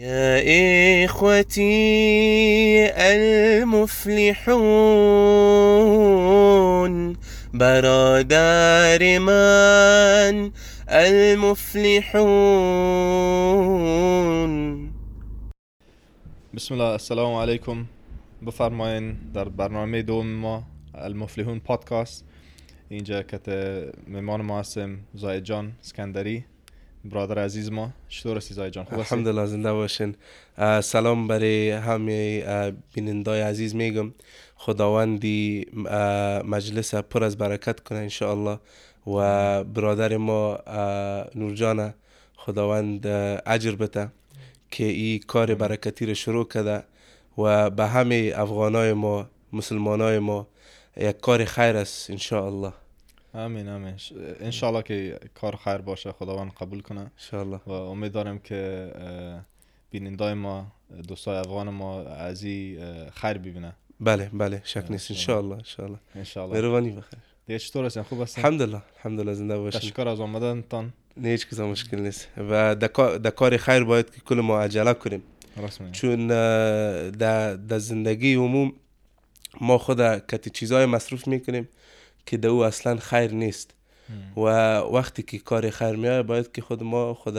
يا إخوتي المفلحون برادر من المفلحون؟ بسم الله السلام علیکم بفرمایین در برنامه دوم ما المفلحون پادکست اینجا کت مهمان ما هستیم زاید جان اسکندری. برادر عزیز ما. چطور هستی زاید جان؟ خوب الحمدلله زنده باشین. سلام برای همه بینندای عزیز. میگم خداوندی مجلس پر از برکت کنه انشاءالله. و برادر ما نورجان خداوند اجر بده که این کار برکتی رو شروع کرده. و به همه افغانای ما مسلمانای ما یک کار خیر است انشاءالله. امین امین انشالله که کار خیر باشه. خداوند قبول کنه. انشاءالله. و امید دارم که بینندای ما دوستای افغان ما از این خیر ببینه بله بله. شک نیست. انشاءالله انشاءالله. انشالله مهربانی بخیر دیگه چطور هستین خوب هستین؟ الحمدلله. الحمدلله. زنده باشین. تشکر از آمدنتان نه هیچ کس مشکل نیست. و در کا- در کار خیر باید که کل ما عجله کنیم. راست میگی. چون در زندگی عموم ما خود کتی چیزای مصروف می‌کنیم. که در او اصلا خیر نیست. و وقتی که کار خیر میاد باید که خود ما خود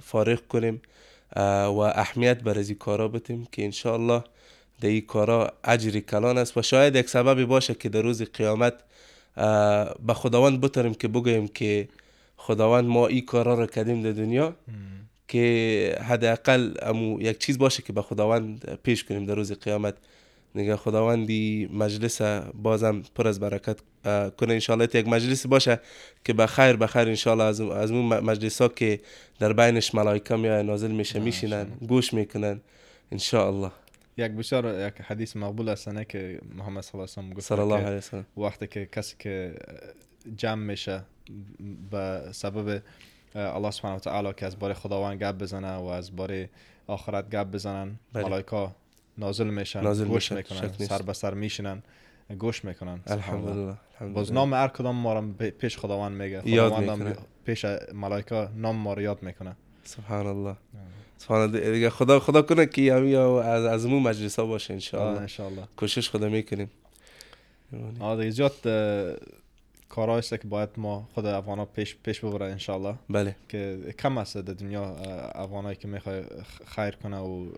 فارغ کنیم و اهمیت بر از کارا بتیم که انشاءالله در این کارا اجری کلان است. و شاید یک سببی باشه که در روز قیامت به خداوند بتریم که بگوییم که خداوند ما این کارا را کردیم در دنیا که حداقل امو یک چیز باشه که به خداوند پیش کنیم در روز قیامت. نگه خداوندی مجلس بازم پر از برکت کنه انشالله یک مجلس باشه که به خیر به خیر انشالله از از اون مجلس ها که در بینش ملائکه میای نازل میشه میشینن گوش می‌کنن انشالله یک بسیار یک حدیث مقبول است نه که محمد صلی الله علیه و صلی الله علیه وسلم. وقتی که کسی که جمع میشه به سبب الله سبحانه و تعالی که از باره خداوند گپ بزنه و از باره آخرت گپ بزنن بله. ملائکه نازل میشن نازل گوش میشن، می‌کنن. سر به سر میشنن گوش می‌کنن. الله. الحمدلله باز. نام هر کدام ما را پیش خداوند میگه. خداوند. پیش ملائکه نام ما رو یاد می‌کنه. سبحان الله. سبحان الله. دیگه خدا خدا کنه که همین از از مو مجلس ها باشه انشالله انشالله کوشش خدا می‌کنیم. دیگه زیاد کارهایی است که باید ما خود افغان ها پیش پیش ببره انشالله بله. که کم است در دنیا افغانایی که می‌خوای خیر کنه و اه،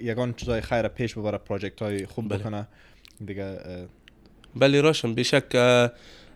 یگان چیزای خیر پیش ببره پروژکت های خوب بله. بکنه دیگه بله راشم بیشک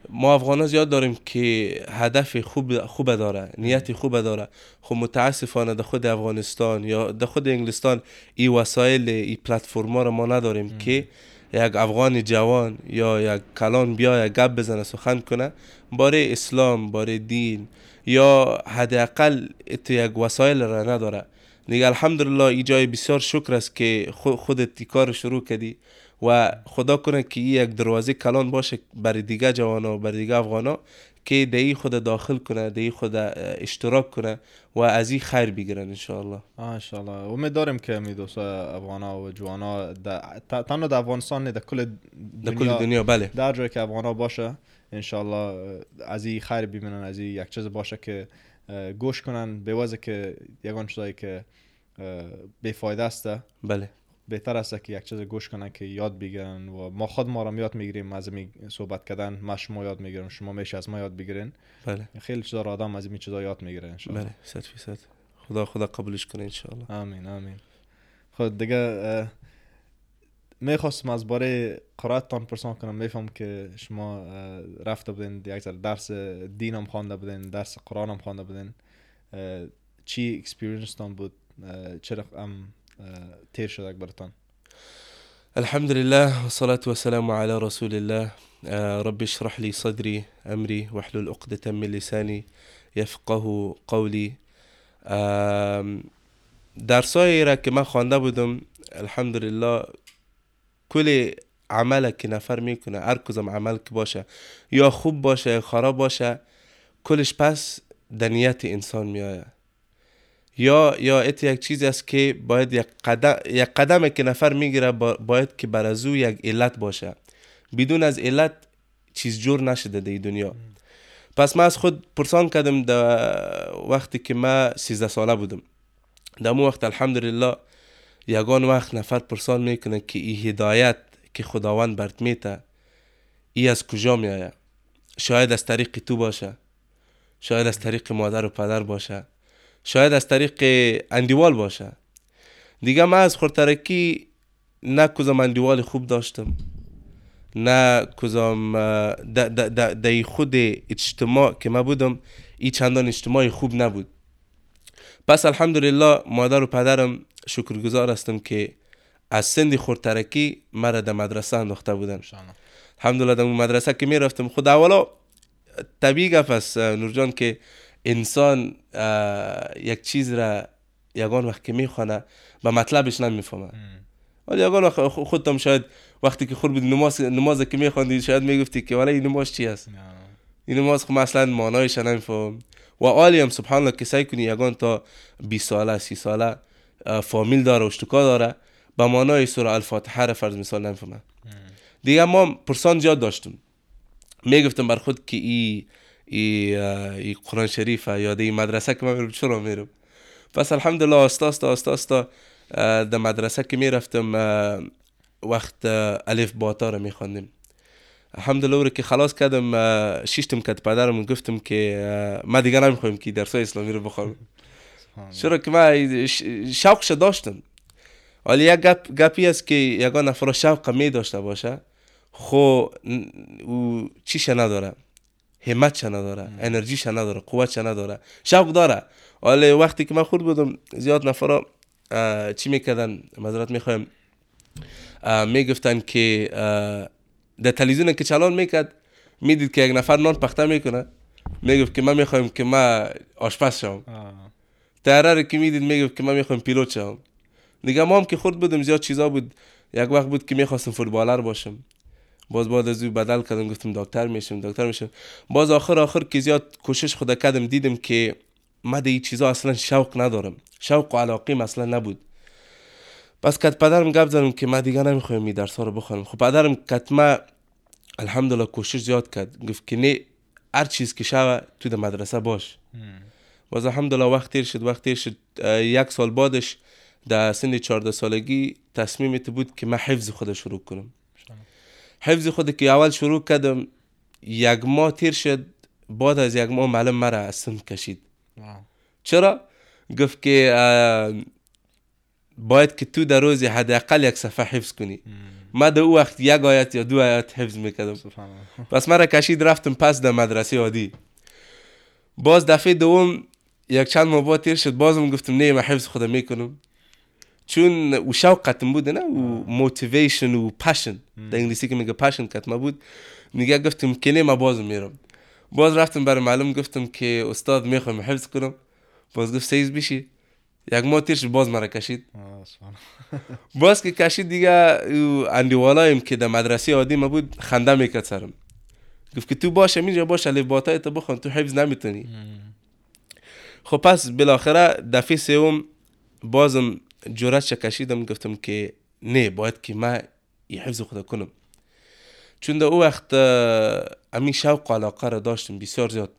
ما افغان زیاد داریم که هدف خوب خوب داره نیت خوب داره. خب متاسفانه در خود افغانستان یا در خود انگلستان این وسایل این پلتفرما رو ما نداریم که یک افغان جوان یا یک کلان بیا یک گپ بزنه سخن کنه باره اسلام باره دین یا حداقل یک وسایل را نداره. دیگه الحمدلله این جای بسیار شکر است که خو- خودت کار شروع کردی و خدا کنه که این یک دروازه کلان باشه برای دیگه جوانا و برای دیگه افغانا که در این خود داخل کنه در این خود اشتراک کنه و از این خیر بگیرن انشاءالله. آه انشالله امید داریم که می دوستا افغان ها و جوان ها تنها در افغانستان نه در کل دنیا کل دنیا بله. در جایی که افغان ها باشه انشالله از این خیر ببینن از این یک چیز باشه که گوش کنن به وجه که یگان چیزایی که بیفایده است. بله. بهتر است که یک چیز گوش کنن که یاد بگیرن و ما خود ما را یاد می‌گیریم از این صحبت کردن ما شما یاد می‌گیرم شما میشه از ما یاد بگیرین. بله. خیلی چیزا را آدم از این چیزا یاد می‌گیره انشالله بله صد فیصد. خدا خدا قبولش کنه انشاءالله. آمین آمین. خب دیگه می‌خواستم از باره قرائتتان پرسان کنم. میفهم که شما رفته بودین یک درس دین هم خوانده بودین درس قرآن هم خوانده بودین. چی experience تان بود چی رقم تیر شده براتان الحمد لله والصلاة والسلام على رسول الله آه، رب اشرح لي صدري أمري واحلل عقدة من لساني يفقه قولي. آم، درسایی را که من خوانده بودم الحمدلله کل عمل که نفر میکنه هر کدام عمل که باشه یا خوب باشه یا خراب باشه کلش پس در نیت انسان میآید. یا یا ات یک چیزی است که باید یک قدم یک قدمی که نفر می‌گیره با- باید که بر از او یک علت باشه. بدون از علت چیز جور نشده در دنیا. پس من از خود پرسان کردم در وقتی که من 13 ساله بودم. در مو وقت الحمدلله یگان وقت نفر پرسان می‌کنه که این هدایت که خداوند برت میته ای از کجا میآید؟ شاید از طریق تو باشه. شاید از طریق مادر و پدر باشه. شاید از طریق اندیوال باشه. دیگه من از خورترکی نه کدام اندیوال خوب داشتم نه کدام در خود اجتماع که من بودم ای چندان اجتماعی خوب نبود. پس الحمدلله مادر و پدرم شکرگزار هستم که از سند خورترکی مرا در مدرسه انداخته بودن. الحمدلله در مدرسه که می‌رفتم. خود اولا طبیعی گفت است نورجان که انسان یک چیز را یگان وقت که می‌خوانه به مطلبش نمی‌فهمه. ولی یگان خودتم شاید وقتی که خود بود نماز نماز که میخواندی شاید می‌گفتی که ولی این نماز چی است؟ این نماز خب مثلا معنایش نمیفهم. و عالی هم سبحان الله سعی کنی یگان تا 20 ساله 30 ساله فامیل داره و اشتکا داره به معنای سوره الفاتحه را فرض مثال نمی‌فهمه دیگه ما پرسان زیاد داشتم. می‌گفتم بر خود که ای ای, ای قرآن شریف یا دی مدرسه که من میرم چرا میرم؟ پس الحمدلله آستا آستا آستا آستا در مدرسه که می‌رفتم وقت الف باتا رو میخواندیم الحمدلله او که خلاص کردم شیشتم کد پدرم گفتم که ما دیگه نمی‌خوایم که درس اسلامی رو بخوام چرا که من شوقش داشتم. ولی یک گپ گپی است که یگان نفر شوق می داشته باشه خو او چیش نداره. همت نداره انرژیش نداره قوتش نداره. شوق داره. ولی وقتی که من خود بودم زیاد نفرا چی می‌کردن؟ مذارت می‌خوایم. می‌گفتن که در تلویزیون که چالان می‌کرد می‌دید که یک نفر نان پخته می‌کنه. می‌گفت که من می‌خوایم که من آشپز شوم. تهره که می‌دید می‌گفت که من می‌خوایم پیلوت شوم. دیگه ما هم که خود بودم زیاد چیزا بود. یک وقت بود که می‌خواستم فوتبالر باشم. باز بعد از او بدل کردم گفتم دکتر میشم دکتر میشم. باز آخر آخر که زیاد کوشش خدا کردم دیدم که من این چیزا اصلا شوق ندارم. شوق و علاقه اصلا نبود. پس کت پدرم گپ زدم که من دیگه نمی‌خوایم این درس رو بخونم خب پدرم کتما الحمدلله کوشش زیاد کرد. گفت که نه هر چیز که شوه تو در مدرسه باش. باز الحمدلله وقت تیر شد وقت تیر شد. یک سال بعدش در سن 14 سالگی تصمیم بود که من حفظ خود شروع کنم. حفظ خود که اول شروع کردم یک ماه تیر شد بعد از یک ماه معلم مرا از سن کشید چرا؟ گفت که باید که تو در روزی حداقل یک صفحه حفظ کنی. ما در او وقت یک آیت یا دو آیت حفظ می‌کردم. پس مرا کشید رفتم پس در مدرسه عادی. باز دفعه دوم یک چند ماه تیر شد بازم گفتم نه من حفظ خودم می‌کنم. چون او شوقتم بود نه؟ او motivation و passion در انگلیسی که میگه passion کت ما بود. میگه گفتم نه ما بازم میرم. باز رفتم برای معلم گفتم که استاد می‌خوام حفظ کنم. باز گفت سیز بشی یک ماه تیر باز مرا کشید. باز که کشید دیگه اندیوالایم که در مدرسه عادی ما بود خنده می‌کرد سرم. گفت که تو باشه اینجا باش الف باتای تو بخون تو حفظ نمی‌تونی. خب پس بالاخره دفعه سوم بازم جرأت کشیدم گفتم که نه باید که من این حفظ خدا کنم. چون در او وقت امی شوق و علاقه را داشتم بسیار زیاد.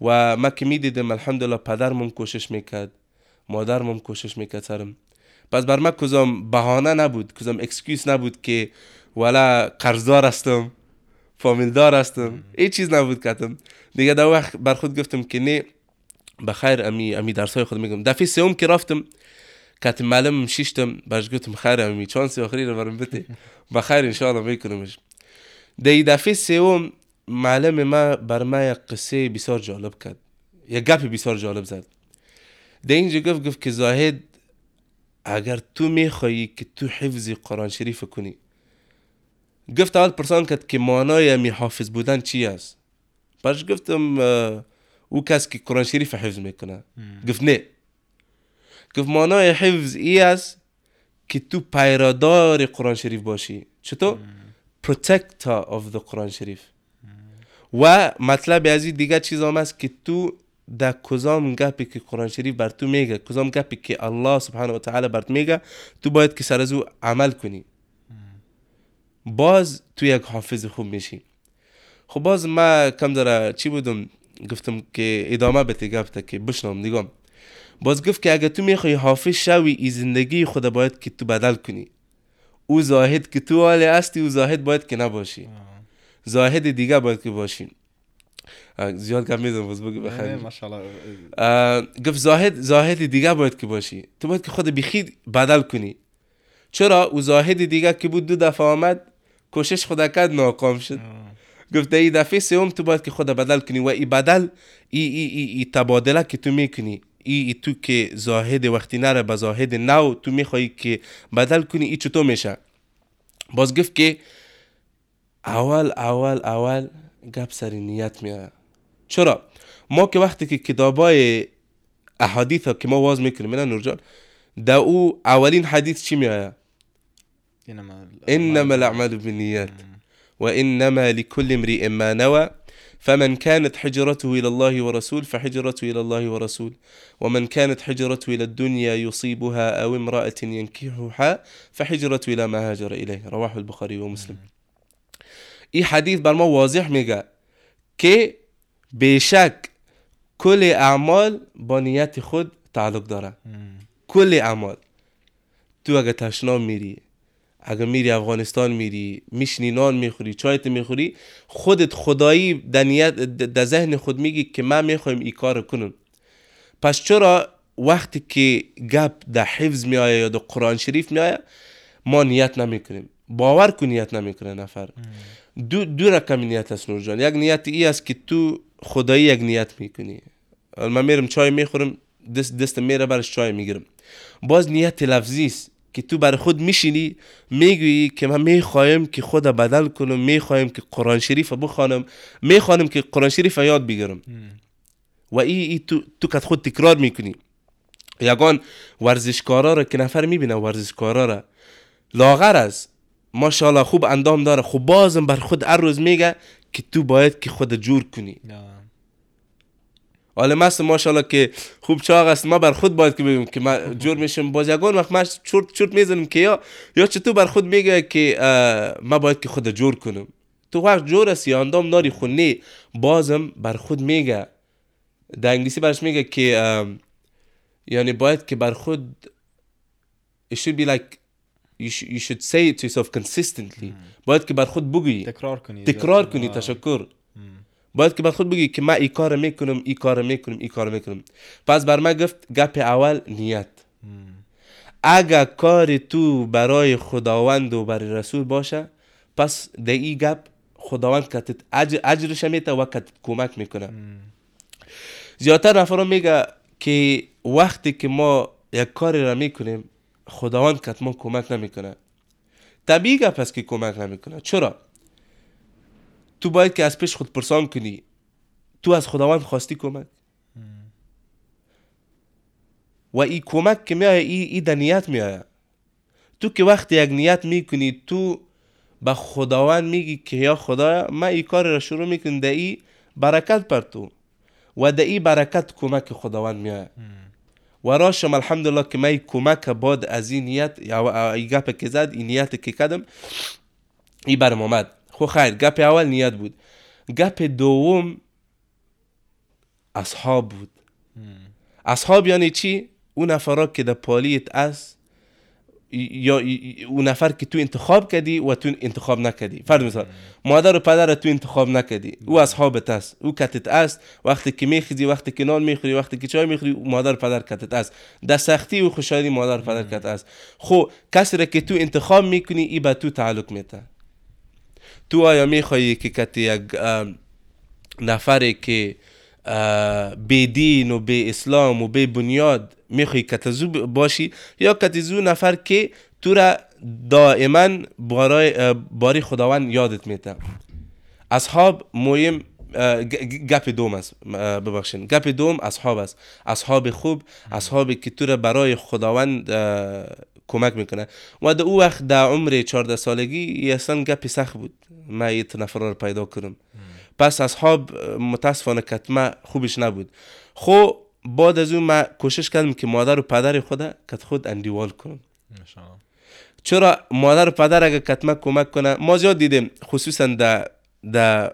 و ما که می‌دیدم الحمدلله پدرم کوشش می‌کرد مادرم کوشش می‌کرد سرم. پس بر من کدام بهانه نبود کدام excuse نبود که ولا قرضدار هستم فامیلدار هستم این چیز نبود کتم دیگه در وقت بر خود گفتم که نه بخیر امی امی درس خود میگم. دفعه سوم که رفتم کت معلم شیشتم برش گفتم خیر امی چانس آخری رو برم بده. بخیر انشاءالله میکنمش. دی دفعه سوم معلم ما بر ما یک قصه بسیار جالب کرد. یک گپ بسیار جالب زد. ده اینجا گفت گفت که زاهد اگر تو میخوایی که تو حفظ قرآن شریف کنی. گفت اول پرسان کرد که معنای می حافظ بودن چی است؟ برش گفتم او کس که قرآن شریف حفظ می‌کنه. گفت نه. گفت معنای حفظ ای است که تو پیرادار قرآن شریف باشی. چطور؟ protector of the قرآن شریف. و مطلب از این دیگه چیز هم است که تو در کدام گپی که قرآن شریف بر تو میگه کدام گپی که الله سبحانه و تعالی بر تو میگه تو باید که سر از او عمل کنی. باز تو یک حافظ خوب میشی. خب باز ما کم داره چی بودم؟ گفتم که ادامه بده گفته که بشنم دیگم. باز گفت که اگه تو می‌خوای حافظ شوی ای زندگی خود باید که تو بدل کنی. او زاهد که تو حال هستی او زاهد باید که نباشی. زاهد دیگه باید که باشی. زیاد کم می‌زنم باز بگو بخیر گفت زاهد زاهد دیگه باید که باشی. تو باید که خود بخید بدل کنی. چرا؟ او زاهد دیگه که بود دو دفعه آمد کوشش خود کرد ناکام شد. گفت ای دفعه سوم تو باید که خود بدل کنی و ای بدل ای, ای, ای, ای تبادله که تو می‌کنی. ای, تو که زاهد وقتی نره به زاهد نو تو میخوایی که بدل کنی ای چطور میشه؟ باز گفت که اول اول اول گپ سر نیت میاره چرا؟ ما که وقتی که کتابای احادیث ها که ما واز می‌کنیم نه نور جان دا او اولین حدیث چی میآید انما انما الاعمال بالنيات وانما لكل امرئ ما نوى. فمن كانت حجرته إلى الله ورسول فحجرته إلى الله ورسول. ومن كانت حجرته إلى الدنيا يصيبها أو امرأة ينكحها فحجرته إلى ما هاجر إليه. رواه البخاري ومسلم. اي حديث بالما واضح ميجا كي بشك كل أعمال بنيات خود تعلق داره كل أعمال. تو اگه تشنام میری اگه میری افغانستان میری میشنی نان می‌خوری چایت می‌خوری خودت خدایی در ذهن خود میگی که من می‌خوایم این کار کنم. پس چرا وقتی که گپ در حفظ میآید یا در قرآن شریف میآید ما نیت نمی‌کنیم. باور کن نیت نمی‌کنه نفر. دو, دو رقم نیت است نور جان. یک نیت ای است که تو خدایی یک نیت می‌کنی. من میرم چای می‌خورم دست دست میره برش چای می‌گیرم. باز نیت لفظی است. که تو بر خود میشینی می‌گویی که من می‌خوایم که خود بدل کنم می‌خوایم که قرآن شریف بخوانم می‌خوانم که قرآن شریف یاد بگیرم. و ای, ای تو, تو که خود تکرار می‌کنی. یگان ورزشکارا را که نفر می‌بینه ورزشکارا را لاغر است ماشاءالله خوب اندام داره. خب بازم بر خود هر روز میگه که تو باید که خود جور کنی. حالا مثل ماشاءالله که خوب چاق است. ما بر خود باید که بگیم که ما جور میشم باز یگان وقت ما چورت چورت می‌زنم که یا یا چطور بر خود میگه که ما باید که خود جور کنم تو وقت جور است یا اندام داری خود نه بازم بر خود میگه. در انگلیسی برش میگه که یعنی باید که بر خود it should be like you should, you should say it to yourself consistently. باید که بر خود بگویی. تکرار کنی. تکرار کنی. تشکر. باید که بر خود بگی که من ای کار می‌کنم ای کار می‌کنم ای کار می‌کنم. پس بر من گفت گپ اول نیت. اگر کار تو برای خداوند و برای رسول باشه پس در ای گپ خداوند کتت اجر اجرش میته و کتت کمک می‌کنه. زیادتر نفرا میگه که وقتی که ما یک کاری را می‌کنیم خداوند کت ما کمک نمی‌کنه. طبیعی گپ است که کمک نمی‌کنه. چرا؟ تو باید که از پیش خود پرسان کنی تو از خداوند خواستی کمک؟ و این کمک که میآید ای, ای در نیت میآید تو که وقتی یک نیت می‌کنی تو به خداوند میگی که یا خدایا من این کار را شروع می‌کنم در ای برکت پر تو. و در ای برکت کمک خداوند میآید و راشم الحمدلله که من کمک بعد از این نیت یا این گپ که زد این نیت که کردم این برم آمد. خو خیر گپ اول نیت بود. گپ دوم اصحاب بود. اصحاب یعنی چی؟ اون نفرا که در پالیت است یا اون نفر که تو انتخاب کردی و تو انتخاب نکردی. فرض مثال مادر و پدر تو انتخاب نکردی. او اصحابت است. او کتت است. وقتی که میخیزی وقتی که نان می‌خوری وقتی که چای می‌خوری مادر و پدر کتت است. در سختی و خوشحالی مادر و پدر کتت است. خو کسی را که تو انتخاب می‌کنی ای به تو تعلق میته تو آیا میخوایی که کتی یک نفری که بی دین و بی اسلام و بی بنیاد میخوایی کتزو باشی؟ یا کتزو نفر که تو را دائما بارای اه، باری خداوند یادت میته اصحاب مهم گپ دوم است. ببخشین گپ دوم اصحاب است. اصحاب خوب اصحابی که تو را برای خداوند کمک می‌کنه. و در او وقت در عمر 14 سالگی اصلا گپ سخت بود. من ایت نفر رو پیدا کنم. پس اصحاب متاسفانه کتمه خوبش نبود. خو بعد از اون من کوشش کردم که مادر و پدر خود کت خود اندیوال کنم. چرا؟ مادر و پدر اگه کتمه کمک کنه ما زیاد دیدیم خصوصا در در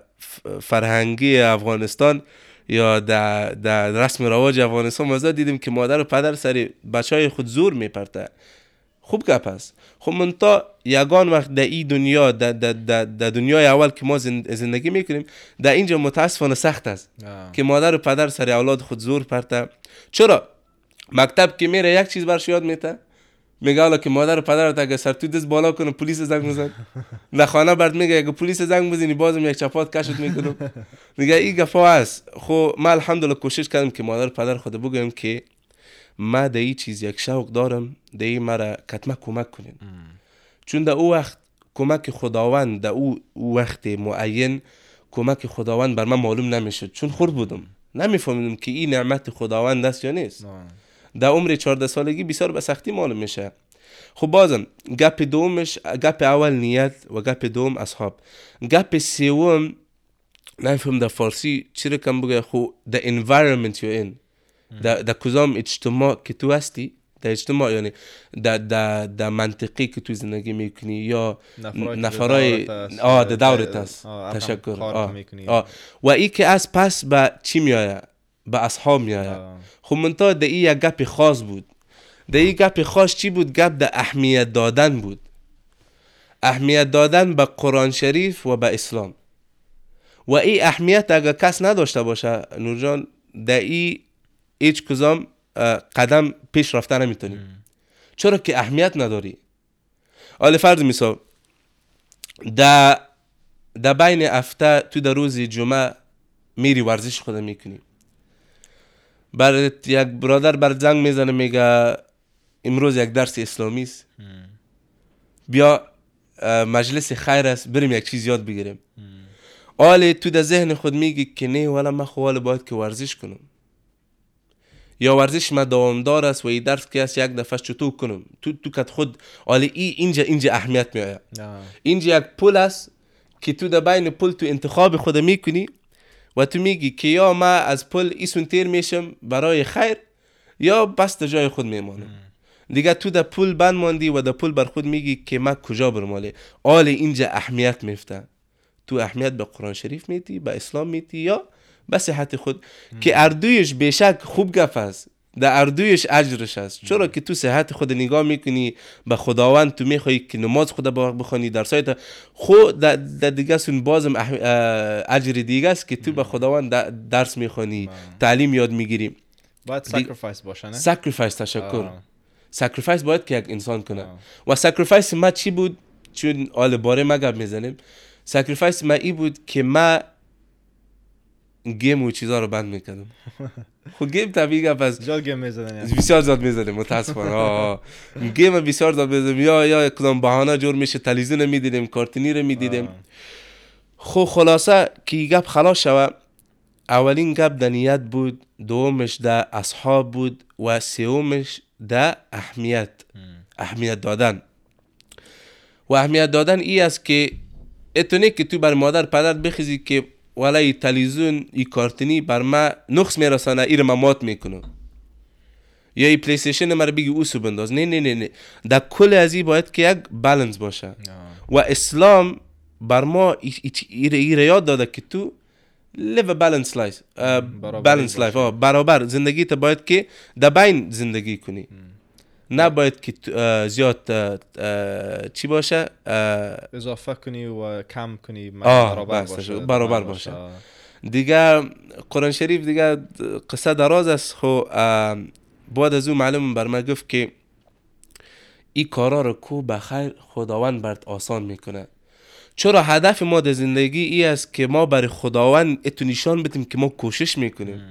فرهنگی افغانستان یا در در رسم رواج افغانستان ما زیاد دیدیم که مادر و پدر سر بچه های خود زور میپرته. خوب گپ است خب منتا یگان وقت در این دنیا در در- در در دنیای اول که ما زند- زندگی می‌کنیم در اینجا متاسفانه سخت است. که مادر و پدر سر اولاد خود زور پرته. چرا؟ مکتب که میره یک چیز برش یاد میته میگه حالا که مادر و پدرت اگه سر تو دست بالا کنه پلیس زنگ میزن در خانه برد میگه اگه پلیس زنگ بزنی بازم یک چپات کشت می‌کنم دیگه این گفا است. خب ما الحمدلله کوشش کردم که مادر و پدر خود بگویم که ما در این چیز یک شوق دارم در این مرا کتمه کمک کنین. چون در او وقت کمک خداوند در او وقت معین کمک خداوند بر من معلوم نمی‌شد. چون خورد بودم. نمیفهمیدم که این نعمت خداوند است یا نیست. در عمر 14 سالگی بسیار به سختی معلوم میشه. خب بازم گپ دومش گپ اول نیت و گپ دوم اصحاب. گپ سوم نفهم در فارسی چی رقم بگه؟ خو the environment you're in. در در کدام اجتماع که تو هستی؟ در اجتماع یعنی در در در منطقی که تو زندگی می‌کنی یا نفرای. آه در دورت است تشکر آه. آه. و ای که از پس به چی میآید به اصحاب میآید آه. خب منتها در این یک گپ خاص بود در این گپ خاص چی بود گپ در اهمیت دادن بود اهمیت دادن به قرآن شریف و به اسلام و این اهمیت اگر کس نداشته باشه نورجان در این هیچ کدام اه، قدم پیش رفته نمی‌تونیم چرا که اهمیت نداری؟ حالا فرض مثال در در بین هفته تو در روز جمعه میری ورزش خود می‌کنی. برات یک برادر بر زنگ می‌زنه میگه امروز یک درس اسلامی است. بیا مجلس خیر است بریم یک چیز یاد بگیریم. حالا تو در ذهن خود میگی که نه والا من خب حالا باید که ورزش کنم. یا ورزش ما دوامدار است و این درس که است یک دفعه چطور کنم؟ تو تو کت خود حالا ای اینجا اینجا اهمیت میآید. آه. اینجا یک پل است که تو در بین پل تو انتخاب خود می‌کنی و تو میگی که یا ما از پل ایسون تیر میشم برای خیر یا بس در جای خود میمانم. دیگه تو در پل بند ماندی و در پل بر خود میگی که ما کجا برماله آل اینجا اهمیت میفته تو اهمیت به قرآن شریف میتی به اسلام میتی یا به صحت خود که اردویش بیشک خوب گپ است. در اردویش اجرش است. چرا که تو صحت خود نگاه می‌کنی به خداوند تو می‌خوای که نماز وقت بخوانی در سایت خود در دیگه سون بازم اجر دیگه است که تو به خداوند در- درس می‌خوانی تعلیم یاد می‌گیری. باید sacrifice باشه نه؟ sacrifice تشکر. آه. sacrifice باید که یک انسان کنه. آه. و sacrifice ما چی بود؟ چون آل باره ما گپ می‌زنیم. sacrifice ما ای بود که ما game و چیزا رو بند می‌کردم خب game طبیعی گپ است زیاد game می‌زدن یعنی. بسیار زیاد می‌زنیم متاسفانه. آه، آه. game بسیار زیاد می‌زنیم یا یا کدام بهانه جور میشه تلویزیون می‌دیدیم کارتونی رو می‌دیدیم. خب خلاصه که این گپ خلاص شوه اولین گپ در نیت بود دومش در اصحاب بود و سومش در اهمیت. اهمیت دادن. و اهمیت دادن ای است که اتونه که تو بر مادر پدر بخیزی که والا ای تلویزیون ای کارتنی بر ما نقص میرسانه ای رو من مات می‌کنم یا ای PlayStation مرا بگی اوسو بنداز نه نه نه نه در کل از این باید که یک بالانس باشه. و اسلام بر ما ای- ای- ای- ای را یاد داده که تو uh, برابری balanced life آه، برابر زندگی تا باید که در بین زندگی کنی نه باید که زیاد چی باشه؟ اضافه کنی و کم کنی برابر باشه. برابر باشه. دیگه قرآن شریف دیگه قصه دراز است. خو اه، بعد از او معلوم بر من گفت که این کارا رو کو بخیر خداوند برد آسان می‌کنه. چرا هدف ما در زندگی ای است که ما برای خداوند اتو نشان بدیم که ما کوشش می‌کنیم؟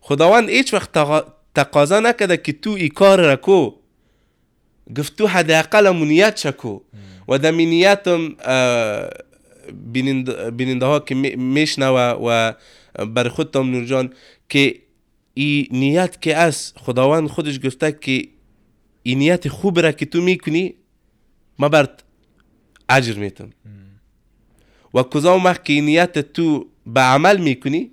خداوند هیچ وقت تقاضا نکده که تو ای کار را کو. گفت تو حداقل امونیت شکو و در نیتم بیننده ها که می- میشنوه و بر خودتم نور جان که ای نیت که از خداوند خودش گفته که این نیت خوب را که تو می‌کنی ما برد اجر میتم. و کدام وقت که این نیت تو به عمل می‌کنی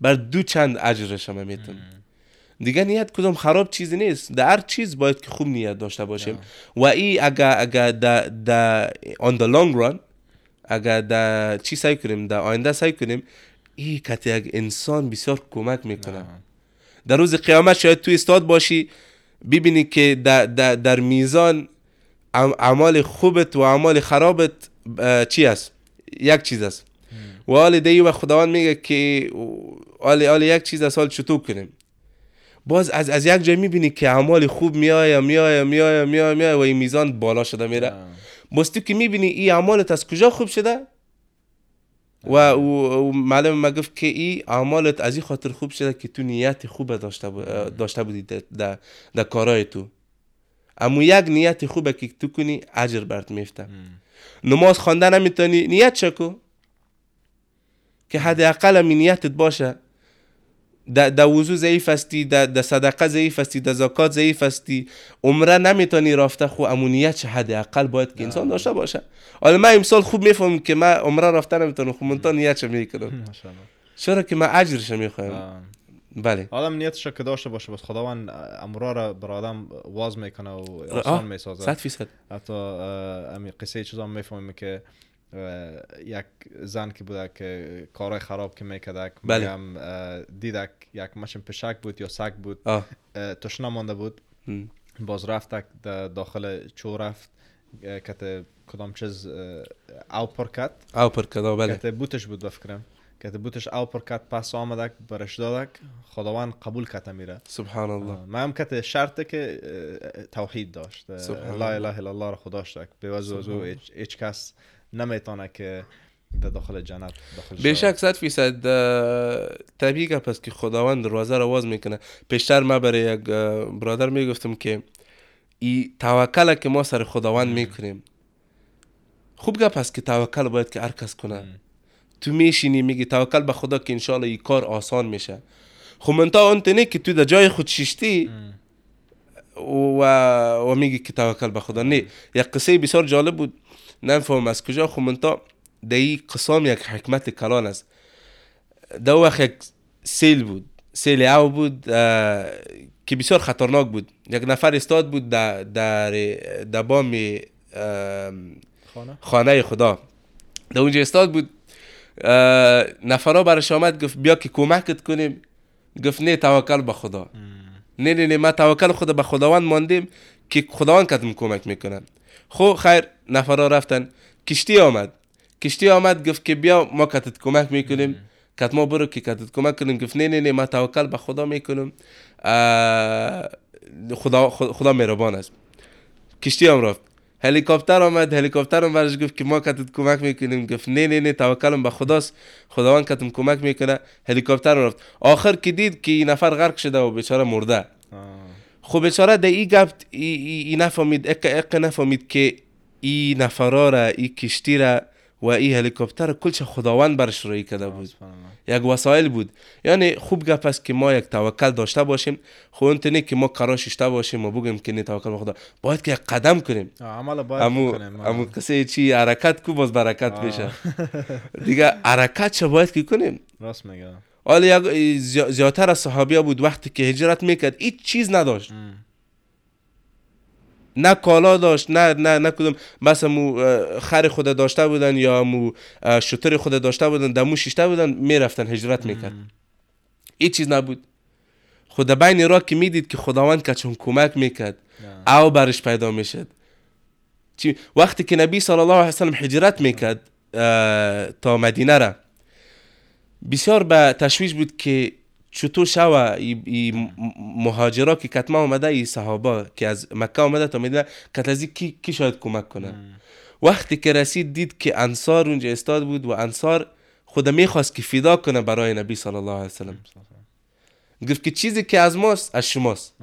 بر دو چند اجرش هم میتم. دیگه نیت کدام خراب چیزی نیست. در هر چیز باید که خوب نیت داشته باشیم. و ای اگر اگر در در on the long run اگر در چی سعی کنیم؟ در آینده سعی کنیم. این کت یک انسان بسیار کمک می‌کنه. در روز قیامت شاید تو استاد باشی ببینی که در, در, در میزان اعمال خوبت و اعمال خرابت چی است؟ یک چیز است. و حال دیگه و خداوند میگه که حال یک چیز است حال چطور کنیم. باز از از یک جای می‌بینی که اعمال خوب میآیه میآیه میآیه میآیه میآیه و این میزان بالا شده میره. باز تو که می‌بینی این اعمالت از کجا خوب شده؟ و, و, و معلم ما گفت که این اعمالت از این خاطر خوب شده که تو نیت خوب داشته, داشته بودی در- در در کارهای تو. اما یک نیت خوبه که تو کنی اجر برات میفته. نماز خوانده نمی‌تونی. نیت چکو؟ که حداقل نیتت باشه. در در وضو ضعیف هستی در در صدقه ضعیف هستی در زکات ضعیف هستی. عمره نمی‌تونی رفته خو امونیت چه حداقل باید که انسان داشته باشه. حالا من امسال خوب می‌فهمم که من عمره رفته نمی‌تونم خو من تا نیت چه می‌کنم چرا که من اجرش می‌خوایم آه. بله. آدم نیتش که داشته باشه بس خداوند امرا را بر آدم واز می‌کنه و آسان می‌سازه صد فیصد. حتی امی قصه چیزا می‌فهمیم که یک زن که بوده که کارهای خراب که میکدک بله. میگم دیدک یک مشن پشک بود یا سگ بود تشنه مانده بود. باز رفتک داخل چو رفت کت کدام چیز او پر کت. او پر کدا بله. کت بوتش بود بفکرم کت بوتش او پر کت پس آمدک برش دادک. خداوند قبول کت میره. سبحان الله من هم کت شرطه که توحید داشت. لا. اله الا الله را خدا به. هیچ- هیچ کس نمی‌تونه که در داخل جنت داخل بیشک صد فیصد طبیعی پس که خداوند دروازه رو باز می‌کنه. پیشتر ما برای یک برادر می‌گفتم که ای توکل که ما سر خداوند می‌کنیم خوب گپ است که توکل باید که هر کس کنه تو میشینی میگی توکل به خدا که انشالله این کار آسان میشه. خب منتها اون نه که تو در جای خود شیشتی و, و میگی که توکل به خدا. نه یک قصه بسیار جالب بود. نمیفهم از کجا خب منتها در این قسام یک حکمت کلان است. در او وقت یک سیل بود. سیل او بود که بسیار خطرناک بود. یک نفر استاد بود در در در بام خانه. خانه خدا. در اونجا استاد بود. نفرها برش آمد گفت بیا که کمکت کنیم. گفت نه توکل به خدا. نه نه نه ما توکل خود به خداوند ماندیم که خداوند کتم کمک می‌کنن. خب خیر نفرها رفتن. کشتی آمد. کشتی آمد گفت که بیا ما کتت کمک می‌کنیم. کت ما برو که کتت کمک کنیم. گفت نه نه نه ما توکل به خدا می‌کنم. خدا خدا مهربان است. کشتی هم رفت. هلیکوپتر آمد. هلیکوپتر هم برش گفت که ما کتت کمک می‌کنیم. گفت نه نه نه توکلم به خداست. خداوند کتم کمک می‌کنه. هلیکوپتر رفت. آخر که دید که این نفر غرق شده و بیچاره مرده. آه. خب بیچاره در این گفت ای, ای, ای نفهمید اق نفهمید که این نفرا را این کشتی را و این هلیکوپتر کلش خداوند برش روی کرده بود. یک وسایل بود. یعنی خوب گپ است که ما یک توکل داشته باشیم. خب اون نه که ما قرار ششته باشیم و بگیم که نه توکل به خدا. باید که یک قدم کنیم. عمل باید امو بکنیم آه. امو قصه چی حرکت کو باز برکت. بشه. دیگه حرکت چه باید که کنیم؟ راست میگه. زی- زیادتر از صحابیا بود وقتی که هجرت می‌کرد هیچ چیز نداشت. نه کالا داشت نه نه نه کدوم امو اه، خر خود داشته بودن یا اه، شتر خود داشته بودن دمو شیشته بودن می‌رفتن هجرت می‌کرد هیچ چیز نبود. خود بین را که می‌دید که خداوند که چون کمک می‌کرد او برش پیدا می‌شد. چی؟ وقتی که نبی صلی الله علیه وسلم هجرت می‌کرد تا مدینه را بسیار به تشویش بود که چطور شوه ای, مهاجرا که کتما آمده ای صحابه که از مکه آمده تا مدینه کت از این کی, کی شاید کمک کنه؟ وقتی که رسید دید که انصار اونجا استاد بود و انصار خود می‌خواست که فدا کنه برای نبی صلی الله علیه وسلم. گفت که چیزی که از ماست از شماست.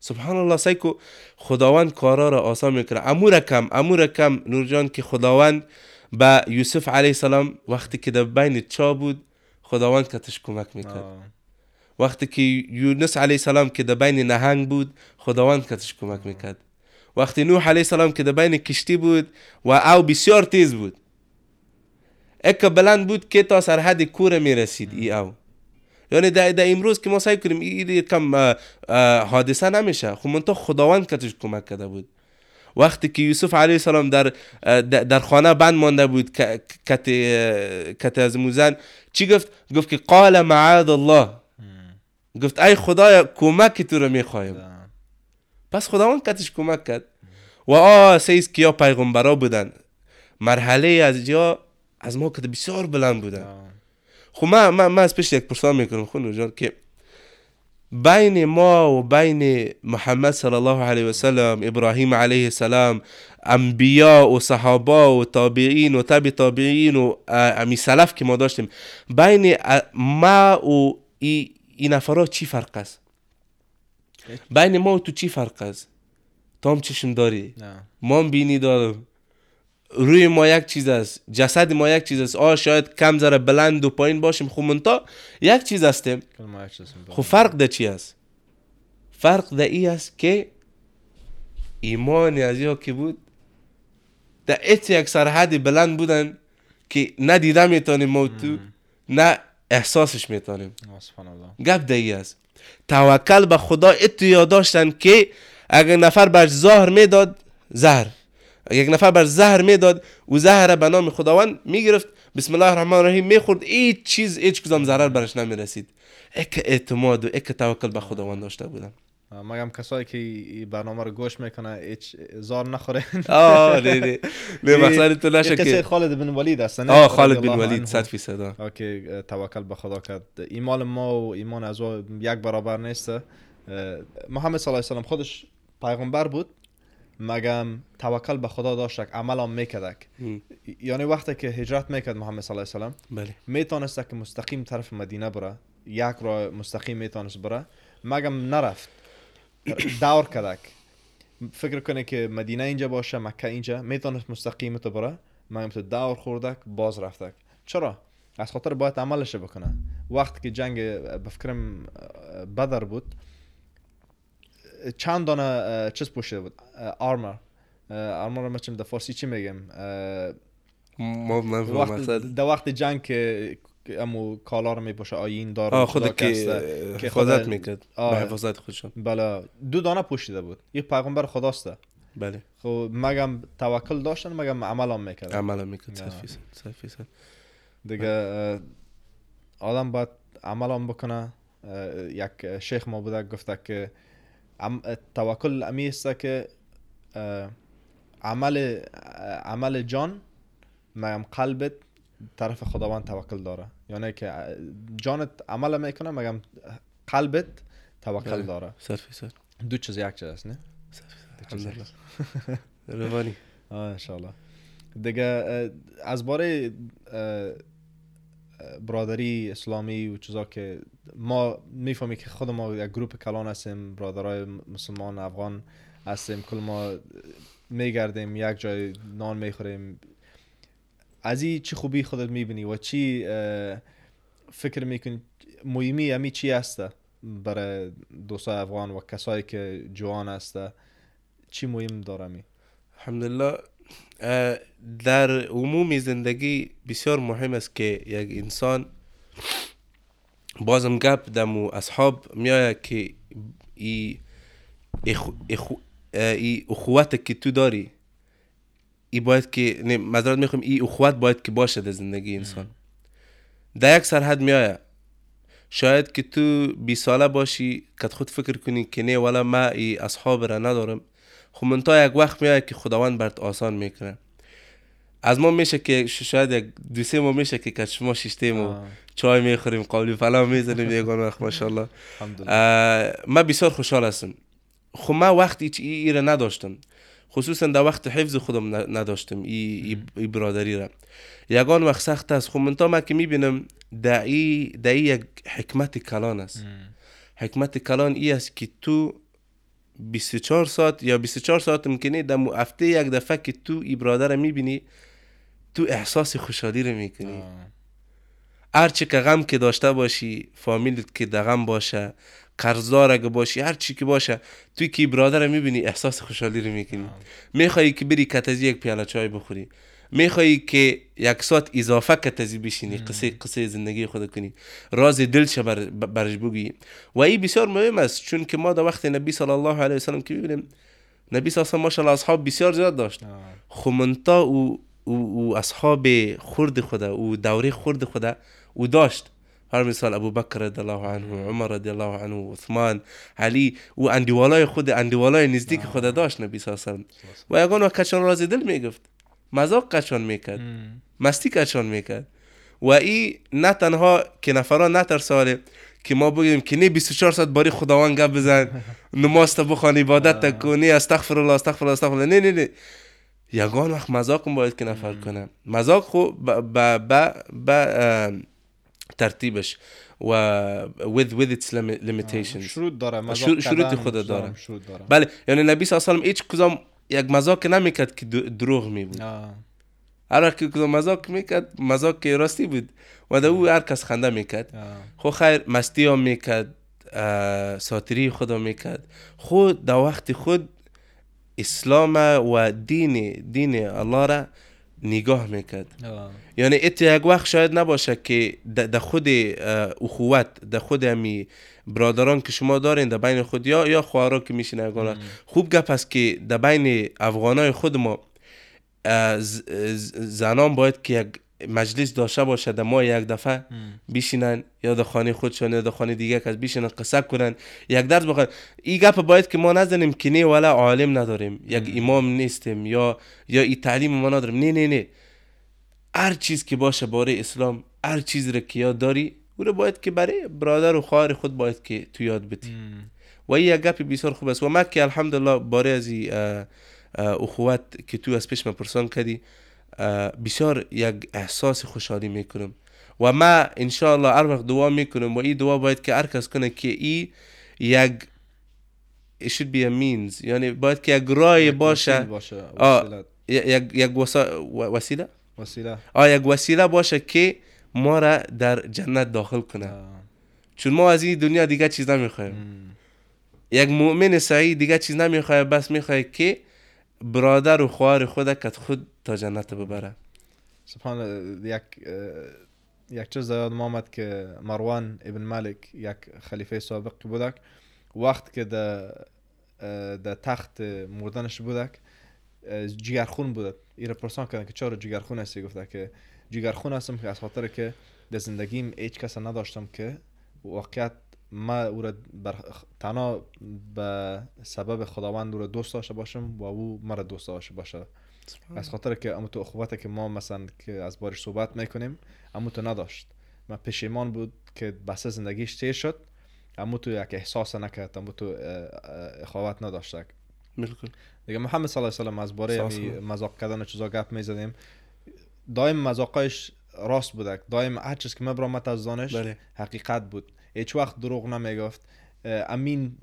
سبحان الله سیکو خداوند کارا را آسان می‌کنه امور کم امور کم نور جان که خداوند به یوسف علیه السلام وقتی که در بین چا بود خداوند کتش کمک می‌کرد. آه. وقتی که یونس علیه السلام که در بین نهنگ بود خداوند کتش کمک می‌کرد. وقتی نوح علیه السلام که در بین کشتی بود و او بسیار تیز بود اک بلند بود که تا سرحد کوره می‌رسید ای او یعنی در امروز که ما سعی کنیم این کم حادثه نمیشه خب منتها خداوند کتش کمک کرده بود. وقتی که یوسف علیه السلام در در خانه بند مانده بود کت از موزن چی گفت؟ گفت که قال معاذ الله. گفت ای خدایا کمک تو رو می‌خوایم. پس خداوند کتش کمک کرد. و آ سیز که یا پیغمبرا بودن. مرحله از جا از ما که بسیار بلند بودن. خب من, من, من از پیش یک پرسان می‌کنم جان که بین ما و بین محمد صلی الله علیه و سلم ابراهیم علیه السلام انبیا و صحابه و تابعین و تبع تابعین و امی سلف که ما داشتیم بین ما و ای, ای نفرا چی فرق است؟ بین ما و تو چی فرق است؟ تو هم چشم داری؟ نه. ما هم بینی دارم. روی ما یک چیز است جسد ما یک چیز است. آه شاید کم ذره بلند و پایین باشیم خب منتا یک چیز هستیم. خب فرق ده چی است؟ فرق ده ای است که ایمان از یا که بود؟ ده ات یک سرحد بلند بودن که نه دیده می‌تونیم ما تو نه احساسش الله گپ ده ای است. توکل به خدا اتو یاد داشتن که اگر نفر بر زهر می‌داد زهر. یک نفر بر زهر می‌داد و زهر به نام خداوند می‌گرفت بسم الله الرحمن الرحیم می‌خورد هیچ چیز هیچ کدام ضرر برش نمی‌رسید. اک اعتماد و اک توکل به خداوند داشته بودن مگم کسایی که برنامه رو گوش می‌کنه هیچ زار نخوره. آه نه نه. نه تو نشه که خالد بن ولید است نه؟ آه خالد بن ولید عنه. صد فیصد اه، توکل به خدا کرد. ایمان ما و ایمان از او یک برابر نیست. محمد صلی الله علیه و خودش پیغمبر بود. مگم توکل به خدا داشت عمل هم میکردک هم. یعنی وقتی که هجرت می‌کرد محمد صلی الله علیه و سلم بله. می‌تونست که مستقیم طرف مدینه بره یک راه مستقیم می‌تونست بره مگم نرفت. دور کدک فکر کنه که مدینه اینجا باشه مکه اینجا می‌تونست مستقیم تو بره مگم تو دور خوردک باز رفتک. چرا؟ از خاطر باید عملش بکنه. وقتی که جنگ بفکرم بدر بود چند دانه چیز پوشیده بود؟ آرمر آرمر رو چیم در فارسی چی میگم ما در وقت جنگ که امو کالا رو میپوشه آیین دار آه خود که حفاظت می‌کرد. به حفاظت خودشون. بله. دو دانه پوشیده بود. یک پیغمبر خداسته. بله. خب مگم توکل داشتن مگم عمل هم می‌کرد عمل می‌کرد. صد. فیصد دیگه اه، آدم باید عمل هم بکنه. یک شیخ ما بوده گفته که عم- توکل امی است که اه، عمل عمل جان مگم قلبت طرف خداوند توکل داره. یعنی که جانت عمل می‌کنه مگم قلبت توکل بله. داره. صد فیصد دو چیز یک چیز است نه؟ روانی. آه انشالله دیگه از باره برادری اسلامی و چیزا که ما می‌فهمیم که خود ما یک گروپ کلان هستیم برادرای مسلمان افغان هستیم کل ما میگردیم یک جای نان می‌خوریم. از این چی خوبی خودت می‌بینی و چی فکر می‌کنی مهمی امی چی هسته برای دوستای افغان و کسایی که جوان هسته؟ چی مهم داره می الحمدلله در عموم زندگی بسیار مهم است که یک انسان بازم گپ دمو اصحاب میآید که ای اخو ای اخوت که تو داری ای باید که نه معذرت می‌خوام ای اخوت باید که باشه در زندگی انسان. در یک سرحد میآید. شاید که تو بی ساله باشی که خود فکر کنی که نه ولا ما ای اصحاب را ندارم. خب منتها یک وقت میاد که خداوند برات آسان می‌کنه. از ما میشه که شاید یک دو سه ما میشه که کچ ما شیشتیم و. چای می‌خوریم قابلی فلا می‌زنیم یگان وقت ماشاءالله. من بسیار خوشحال هستم. خب من وقت ایچ ای, ای را نداشتم. خصوصا در وقت حفظ خودم نداشتم ای, ای, برادری را. یگان وقت سخت است. خب منتها من که می‌بینم در ای, در ای یک حکمت کلان است. حکمت کلان ای است که تو 24 ساعت یا 24 ساعت ممکنه در هفته یک دفعه که تو ای برادر می‌بینی تو احساس خوشحالی رو می‌کنی. هر چی که غم که داشته باشی فامیلت که در غم باشه قرضدار اگه باشی هر چی که باشه توی که برادر می‌بینی احساس خوشحالی رو می‌کنی. میخوایی که بری کتزی یک پیاله چای بخوری. میخوایی که یک ساعت اضافه کتزی بشینی قصه قصه زندگی خود کنی. راز دلش بر برش بگی. و این بسیار مهم است چون که ما در وقت نبی صلی الله علیه وسلم که می‌بینیم نبی صلی الله علیه اصحاب بسیار زیاد داشت. خو منتا او او, اصحاب خرد خدا او دوره خرد خدا او داشت. هر مثال ابو بکر رضی الله عنه عمر رضی الله عنه عثمان علی او اندیوالای خود اندیوالای نزدیک خدا داشت نبی صلی الله علیه و یگان و کچان راز دل می‌گفت. مذاق کچان می‌کرد. مستی کچان می‌کرد. و ای نه تنها که نفران نترساله که ما بگیم که نه 24 ساعت باری خداوند گپ بزن نماز تا بخوان عبادت تا کنی استغفر الله استغفر الله استغفر الله نه نه نه یگان وقت مذاق باید که نفر کنه مذاق خو با با با, ترتیبش. و with with its limit- limitations. شروط داره مذاق شروط- خود داره. داره. بله یعنی نبی صلی الله علیه و هیچ کدام یک مذاق نمی‌کرد که دو- دروغ می بود. هر که مذاق می‌کرد مذاق که راستی بود و در او هر کس خنده می‌کرد. خو خیر مستی هم می‌کرد ساتری خدا می‌کرد خود در وقت خود اسلام و دین دین الله را نگاه می‌کرد. آه. یعنی ات یک وقت شاید نباشه که در خود اخوت در خود همی برادران که شما دارین در بین خود یا یا خواهران که میشین یگانه خوب گپ است که در بین افغانای خود ما زنان باید که یک مجلس داشته باشه در ما یک دفعه بشینن یا در خانه خودشان یا در خانه دیگه کس بشینن قصه کنن یک درس بخوان. این گپ باید که ما نزنیم که نه ولا عالم نداریم یک امام نیستیم یا یا این تعلیم ما نداریم. نه نه نه. هر چیز که باشه باره اسلام هر چیز را که یاد داری او را باید که برای برادر و خواهر خود باید که تو یاد بتی و این یک گپ بسیار خوب است. و ما که الحمدلله باره از اخوت که تو از پیش من پرسان کردی بسیار یک احساس خوشحالی می‌کنم. و ما انشاءالله هر وقت دعا می‌کنم و این دعا باید که هر کس کنه که این یک it should be a means یعنی باید که یک رای باشه. یک یک وسیله؟ وسیله. آه یک وسیله باشه که ما را در جنت داخل کنه. آه. چون ما از این دنیا دیگه چیز نمی‌خوایم. یک مؤمن صحیح دیگه چیز نمی‌خواه بس می‌خواه که برادر و خواهر خود کت خود تا جنت ببره سبحان یک یک چیز یاد آمد که مروان ابن مالک یک خلیفه سابق بودک. وقت که در در تخت مردنش بودک جگرخون بود ایره پرسان کردن که چرا جگرخون هستی؟ گفته که جگرخون هستم که از خاطر که در زندگیم هیچ کس نداشتم که واقعیت ما او را بر تنها به سبب خداوند او را دوست داشته باشم و او مرا دوست داشته باشه. از خاطر که اما تو اخوته که ما مثلا که از بارش صحبت می‌کنیم اما تو نداشت. من پشیمان بود که بس زندگیش تیر شد اما تو یک احساس نکرد اما تو اخوت نداشت بالکل. دیگه محمد صلی الله علیه و سلم از باره و مذاق کردن و چیزا گپ می‌زدیم. دایم مذاقایش راست بودک. دایم هر چیز که مبرامت از دانش بله. حقیقت بود. هیچ وقت دروغ نمی‌گفت. امین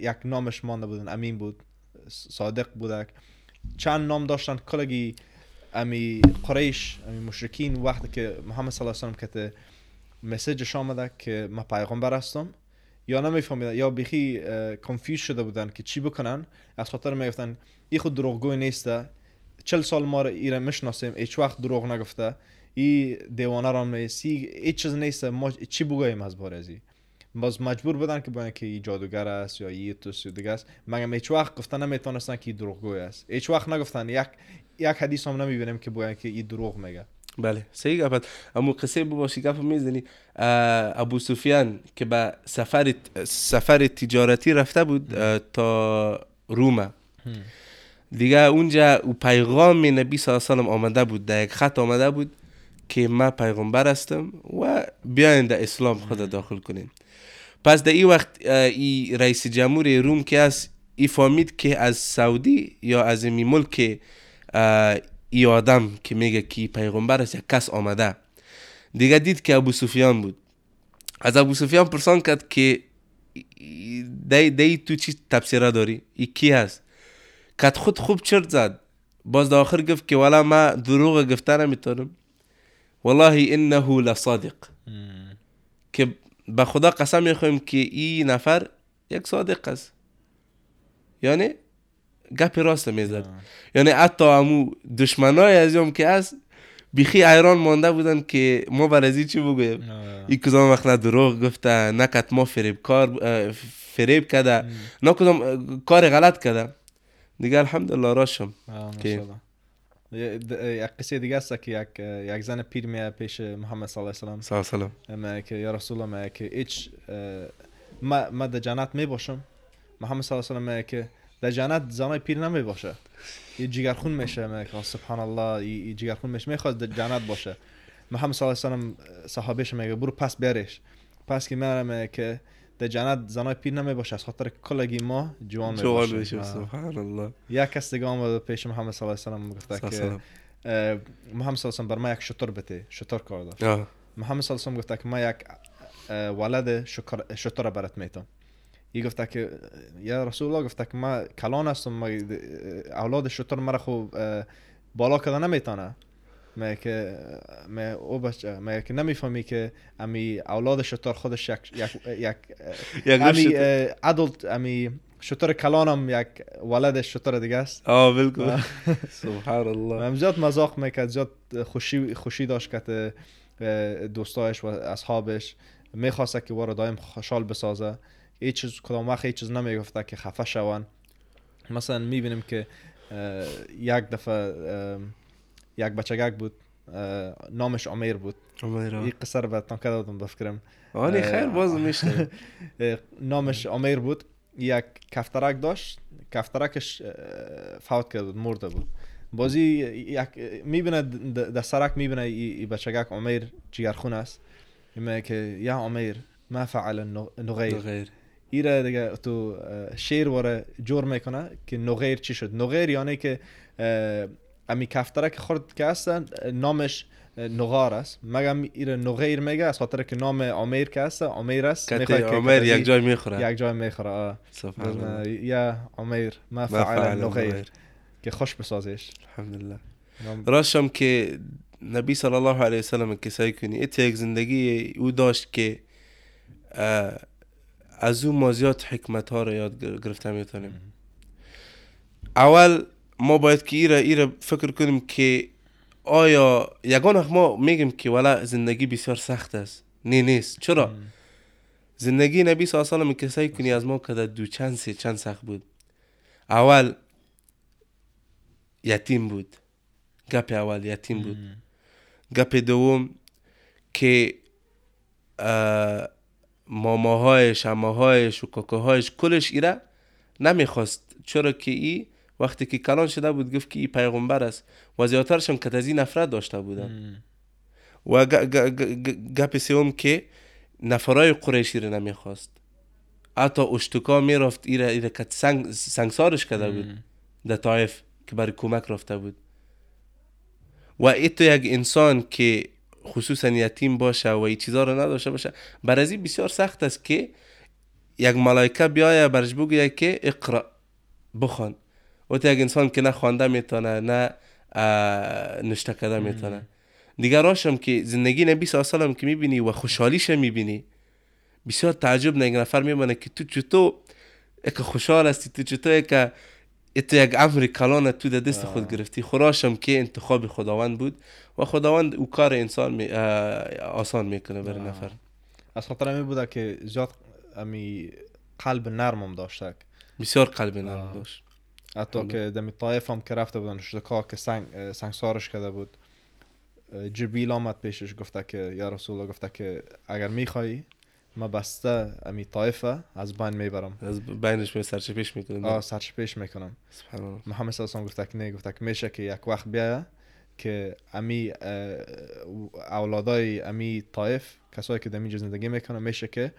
یک نامش مانده بودن. امین بود صادق بودک. چند نام داشتن. کلگی امی قریش امی مشرکین. وقتی که محمد صلی الله علیه و که مسیجش آمده که من پیغمبر هستم. یا نمیفهمیدن یا بیخی کنفیوز شده بودن که چی بکنن. از خاطر می‌گفتن ای خود دروغگوی نیسته. چل سال ما را ایره می‌شناسیم. هیچ وقت دروغ نگفته. ای دیوانه را نیستی هیچ چیز نیسته ما چی بگوییم از ازی باز مجبور بودن که بگن که ای جادوگر است یا توس یا دیگه است. مگم هیچ وقت گفتن نمی‌تونستن که ای دروغگوی است. هیچ وقت نگفتن. یک یک حدیث هم نمی‌بینیم که بگن که ای دروغ میگه. بله. صحیح گفت. اما قصه بباشی گپ می‌زنی. ابو سفیان که به سفر سفر تجارتی رفته بود تا روما دیگه اونجا او پیغام نبی صلی الله علیه و آمده بود. در یک خط آمده بود. که من پیغمبر هستم و بیاین در اسلام خود داخل کنین. پس در این وقت ای رئیس جمهور روم که است ای فهمید که از سعودی یا از می ملک ای آدم که میگه که پیغمبر است یک کس آمده. دیگه دید که ابو سفیان بود. از ابو سفیان پرسان کرد که دی, دی تو چی تفسیره داری؟ ای کی هست؟ کت خود خوب چرت زد. باز در آخر گفت که والا ما دروغ گفته نمی‌تونم والله انه لصادق. که به خدا قسم می‌خوایم که این نفر یک صادق است. یعنی گپ راست می‌زد. یعنی حتی امو دشمنای از یوم که هست بیخی ایران مانده بودن که ما بر از چی بگویم؟ این کدام وقت نه دروغ گفته نه کت ما فریب کار فریب کرده نه کدام کار غلط کرده دیگه الحمدلله راشم. که- یک قصه دیگه است که یک یک زن پیر میاد پیش محمد صلی الله علیه و سلام سلام میگه که یا رسول الله میگه که هیچ ما ما در جنت می باشم محمد صلی الله علیه و که در جنت زنای پیر نمی باشه یه جگرخون میشه میگه که سبحان الله یه جگرخون میشه می‌خواد در جنت باشه محمد صلی الله علیه و صحابهش میگه برو پس بیارش پس که میگه که در جنت زنای پیر نمی باشه. از خاطر کلگی ما جوان می باشه. سبحان الله یک کس دیگه آمد پیش محمد صلی الله علیه و گفته سلام. که محمد صلی الله بر ما یک شطور بده. شطور کار داشت. محمد صلی الله گفته که ما یک ولد شطور برات میتم ای گفته که یا رسول الله گفته که ما کلان هستم ما اولاد شطور مرا خوب بالا کده نمی‌تونه. که می او بچه میگه که نمی‌فهمی که امی اولاد شطور خودش یک یک یک امی ادلت امی شطور کلانم یک ولد شطور دیگه است. آه بالکل. سبحان الله هم زیاد مذاق می‌کرد زیاد خوشی خوشی داشت که دوستایش و اصحابش می‌خواسته که وارو دایم خوشحال بسازه. هیچ چیز کدام وقت هیچ چیز نمی‌گفته که خفه شون. مثلا می‌بینیم که یک دفعه یک بچگک بود نامش عمیر بود. این قصه رو بهتان کرده بودم بفکرم. آنی اه، خیر باز میشه. نامش عمیر بود. یک کفترک داشت کفترکش فوت کرده بود مرده بود. بازی یک می‌بینه در سرک می‌بینه ای بچگک عمیر جگرخون است. میگه که یا عمیر ما فعل نغیر. غیر ایره دیگه تو شیر واره جور می‌کنه که نغیر چی شد؟ نغیر یعنی که امی کفترک خورد که هستن نامش نغار است. مگم ایره نغیر میگه از خاطر که نام عمیر که هست عمیر است که کتی یک جای می‌خوره. یک جای می‌خوره آه. یا عمیر ما ما فعل فعل نغیر غیر که خوش بسازش الحمدلله. راشم که نبی صلی الله علیه وسلم که سعی کنی ات یک زندگی او داشت که از او ما زیاد حکمت ها رو یاد گر- گرفته می‌تونیم. اول ما باید که ایره ایره فکر کنیم که آیا یگان ما میگیم که ولا زندگی بسیار سخت است؟ نه نیست. چرا؟ زندگی نبی صلی الله علیه که سعی کنی از ما کده دو چند سه چند سخت بود. اول یتیم بود. گپ اول یتیم بود. گپ دوم که اه، ماماهایش اماهایش و کاکاهایش کلش ایره نمی‌خواست. چرا که ای وقتی که کلان شده بود گفت که ای پیغمبر است. و زیادترش هم که از این نفرت داشته بودن. و گپ سوم که نفرای قریشی رو نمی‌خواست. حتی اشتکا می‌رفت ایره ایره که سنگ سنگسارش کرده بود. در طایف که برای کمک رفته بود. و ای تو یک انسان که خصوصا یتیم باشه و این چیزا رو نداشته باشه بر از این بسیار سخت است که یک ملائکه بیایه برش بگویه که اقرا بخوان. و تو یک انسان که نه خوانده می‌تونه نه نشته کرده می‌تونه. دیگر راشم که زندگی نبی سلم که می‌بینی و خوشحالیش می‌بینی. بسیار تعجب نه یک نفر میمانه که تو چطور یک خوشحال هستی تو چطور که تو یک امر کلان تو در دست خود گرفتی. خوراشم که انتخاب خداوند بود و خداوند او کار انسان می آسان می‌کنه برای آه. نفر. از خاطر امی بوده که زیاد امی قلب نرمم داشته بسیار قلب نرم. داشت. حتی. که دمی طایف هم که رفته بودن که سنگ سنگسارش کرده بود جبریل آمد پیشش گفته که یا رسول الله گفته که اگر میخوایی ما بسته امی طایفه از بین می‌برم از بینش می سرچه پیش می‌کنه آه سرچ پیش می‌کنم سبحان الله محمد صلی الله علیه گفته که نه گفته که میشه که یک وقت بیایه که امی اولادای امی طایف کسایی که دمی زندگی می‌کنن میشه که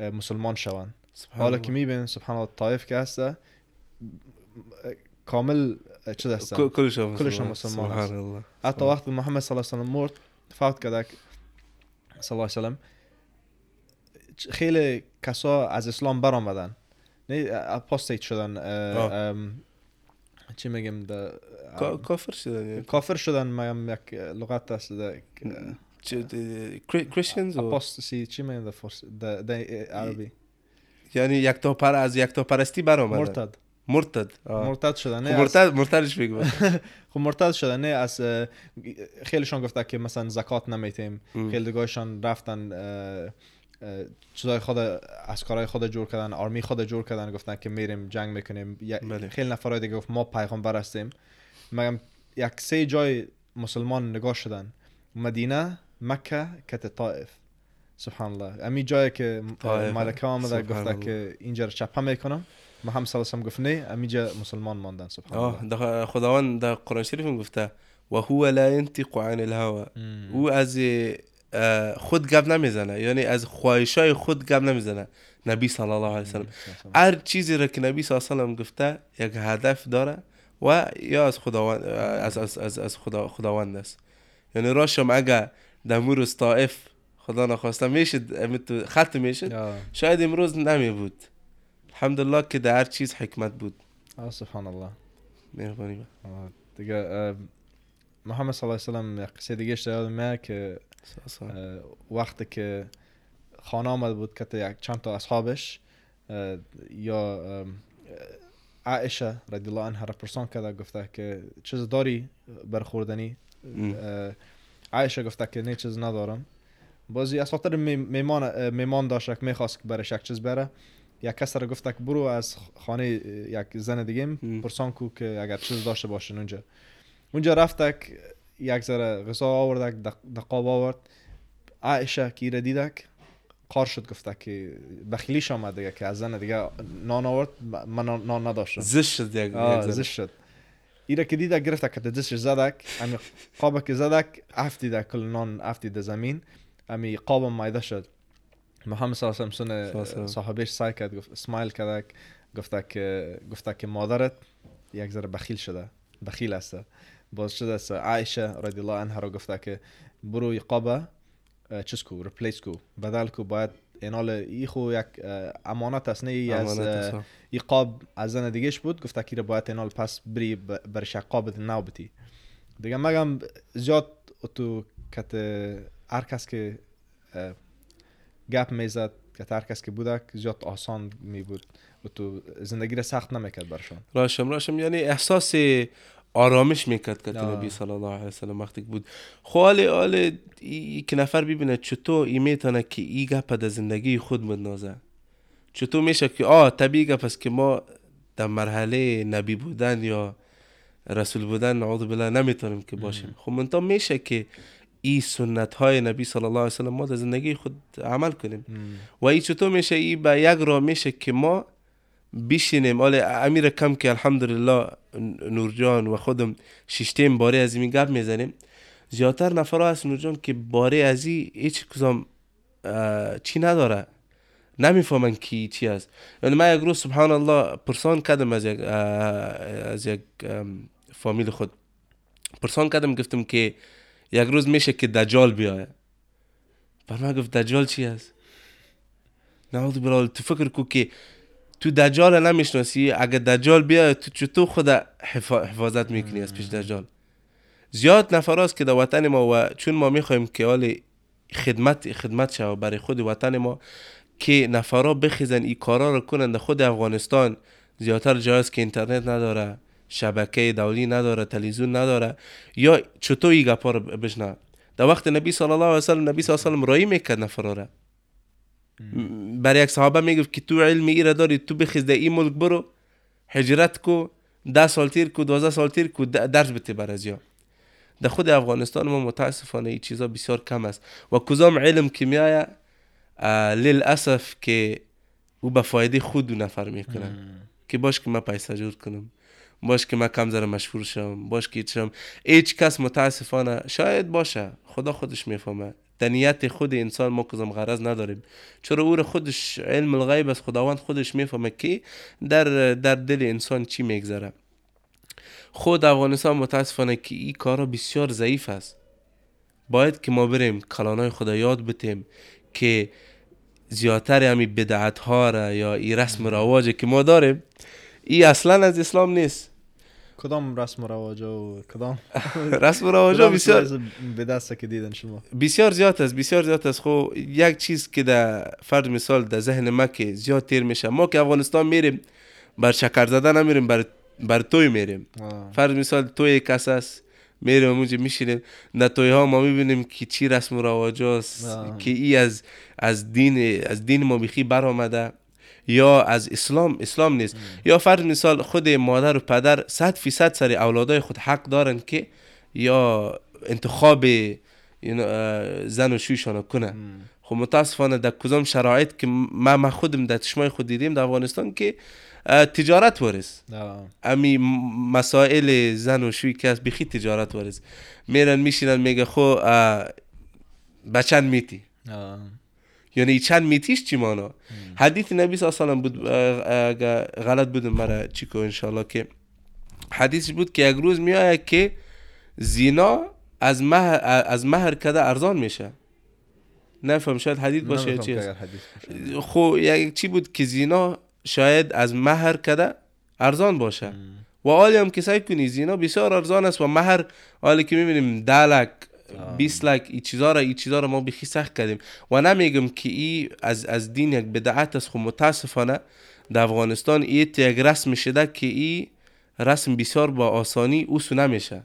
مسلمان شوند حالا. که میبین سبحان الله طایف که هسته کامل چه هستن کل- کلش هم کلش هم مسلمان. سبحان الله حتی وقتی محمد صلی الله علیه و سلم مرد فوت کرده صلی الله علیه و سلم چ- خیلی کسا از اسلام برآمدن نه اپوستیت شدن چی میگیم ده کا- کافر شدن. کافر شدن میگم یک لغت کری- کریسچنز اپوستسی چی میگیم ده فارسی ده ده عربی یعنی یک تا پر از یک تا پرستی برآمدن مرتد مرتد آه. مرتد شدن خب نه از- مرتد مرتدش بگو خب مرتد نه از خیلیشان گفته که مثلا زکات نمیتیم. خیلی دیگهشان رفتن چیزای خود از کارهای خود جور کردن آرمی خود جور کردن گفتن که میریم جنگ می‌کنیم بله. خیلی نفرای دیگه گفت ما پیغمبر هستیم مگم یک سه جای مسلمان نگاه شدن مدینه مکه کت طائف سبحان الله امی جایی که. ملکه آمده گفته. که اینجا رو چپه می‌کنم محمد صلی الله علیه و گفت نه امیجا مسلمان ماندن سبحان آه الله. ده خداوند در قرآن شریف هم گفته و هو لا ينطق عن الهوى. أو از آه، خود گپ نمیزنه. یعنی از خواهشای خود گپ نمیزنه. نبی صلی الله علیه وسلم. هر چیزی را که نبی صلی الله علیه وسلم گفته یک هدف داره و یا از خداوند از از از, از خدا خداوند است. یعنی راشم اگه در روز طائف خدا نخواسته میشد خط میشد شاید امروز نمی بود الحمدلله که در هر چیز حکمت بود. آه، سبحان الله مهربانی آه، دیگه محمد صلی الله علیه و سلم یک قصه دیگه اشتر یادم میاد که وقتی که خانه آمد بود که چند تا اصحابش یا عائشه رضی الله عنها را پرسان کرده گفته که چیز داری برخوردنی؟ عائشه گفته که نه چیز ندارم. بازی از خاطر می- میمان میمان داشت که می‌خواست که برش یک چیز بره. یک کس را گفته که برو از خانه یک زن دیگه. پرسان کو که اگر چیز داشته باشن اونجا. اونجا رفتک یک ذره غذا آوردک دق- دقاب آورد. عائشه که ایره دیدک قار شد گفته که بخیلیش آمد دیگه که از زن دیگه نان آورد من نان- نداشتم. زشت شد یک. زشت شد. ایره که دیدک گرفته که دستش زدک امی قاب که زدک افتیده کل نان افتیده زمین. امی قاب مایده شد. محمد صلی الله علیه و وسلم. صاحبش سعی کرد گفت اسمایل کردک گفته که گفته که مادرت یک ذره بخیل شده بخیل است باز شده است عایشه رضی الله عنها رو گفته که برو ی قاب اه، چیز کو ریپلیس کو بدل کو باید اینال ای خو یک امانت است نه ای از. ای قاب از زن دیگهش بود گفته که باید اینال پس بری ب- برش یک قاب نو بتی دیگه مگم زیاد تو کت هر کس که گپ می‌زد که هر کس که بودک زیاد آسان می بود و تو زندگی را سخت نمی‌کرد برشان راشم راشم. یعنی احساس آرامش می‌کرد که. نبی صلی الله علیه وسلم وقتی بود. خب حال حال یک نفر ببینه چطور ای می‌تونه که ای گپ در زندگی خود بندازه. چطور میشه که آه طبیعی گپ است که ما در مرحله نبی بودن یا رسول بودن نعوذ بالله نمی‌تونیم که باشیم. خب منتها میشه که ای سنت های نبی صلی الله علیه وسلم ما در زندگی خود عمل کنیم. و ای چطور میشه؟ ای به یک راه میشه که ما بشینیم. آله امیر کم که الحمدلله نورجان و خودم ششتیم باره از این گپ می‌زنیم. زیادتر نفر هست نورجان که باره از این هیچ کدام چی نداره. نمی‌فهمن کی چی است. یعنی من یک روز سبحان الله پرسان کردم از یک از یک ام، فامیل خود. پرسان کردم گفتم که یک روز میشه که دجال بیایه. بر من گفت دجال چی است نعوذ بالله تو فکر کو که تو دجال نمی‌شناسی اگه دجال بیاد تو چطور خود حفا- حفاظت می‌کنی از پیش دجال. زیاد نفر است که در وطن ما و چون ما می‌خوایم که حال خدمت خدمت شود برای خود وطن ما که نفرا بخیزن این کارا رو کنن در خود افغانستان زیادتر جای است که اینترنت نداره. شبکه دولی نداره تلویزیون نداره. یا چطور این گپا رو بشنه در وقت نبی صلی الله علیه و سلم نبی صلی الله علیه و سلم رایی می‌کرد نفرا را م- برای یک صحابه می‌گفت که تو علم ایره داری تو بخیز در این ملک برو هجرت کو ده سال تیر کو دوازده سال تیر کو درس بده بر از یا. در خود افغانستان ما متاسفانه این چیزا بسیار کم است. و کدام علم که میایه للاسف که او به فایده خود دو نفر می‌کنه. که باش که من پیسه جور کنم. باش که من کم ذره مشهور شم باش که شم. هیچ کس متاسفانه شاید باشه. خدا خودش می‌فهمه. در خود انسان ما کدام غرض نداریم. چرا او خودش علم الغیب از خداوند خودش می‌فهمه که در در دل انسان چی میگذره. خود افغانستان متاسفانه که این کارا بسیار ضعیف است. باید که ما بریم کلانای خدا یاد بتیم که زیادتر همی بدعت ها را یا این رسم و رواج که ما داریم این اصلا از اسلام نیست. کدام رسم و رواج و کدام رسم و رواج بسیار به دست که دیدن شما؟ بسیار زیاد است بسیار زیاد است. خب یک چیز که در فرد مثال در ذهن ما که زیاد تیر میشه ما که افغانستان میریم بر شکر زدن نمیریم بر بر توی میریم. فرض مثال توی کس است میریم اونجا میشینیم در توی ها ما می‌بینیم که چی رسم و رواج آه. که ای از از دین از دین ما بیخی برآمده. یا از اسلام اسلام نیست. یا فرض مثال خود مادر و پدر صد فیصد سر اولادای خود حق دارن که یا انتخاب زن و شویشان کنه خب متاسفانه در کدام شرایط که ما ما خودم در چشمای خود دیدیم در افغانستان که تجارت آه. امی مسائل زن و شوی که از بیخی تجارت ورز میرن میشینن میگه خو اه، بچن میتی. آه. یعنی چند میتیش چی مانا؟ حدیث نبی صلی الله علیه بود اگه غلط بودم مرا چیکو انشالله که حدیث بود که یک روز میآید که زینا از مهر از مهر کده ارزان میشه. نفهم شاید حدیث باشه چی. اگر. خو یک چی بود که زینا شاید از مهر کده ارزان باشه. و حالی هم که سعی کنی زینا بسیار ارزان است و مهر حالی که می‌بینیم ده 20 لک این چیزا را این چیزا را ما بخی سخت کردیم. و نمیگم که ای از از دین یک بدعت است خو متاسفانه در افغانستان ای یک رسم شده که ای رسم بسیار با آسانی اوسو نمیشه.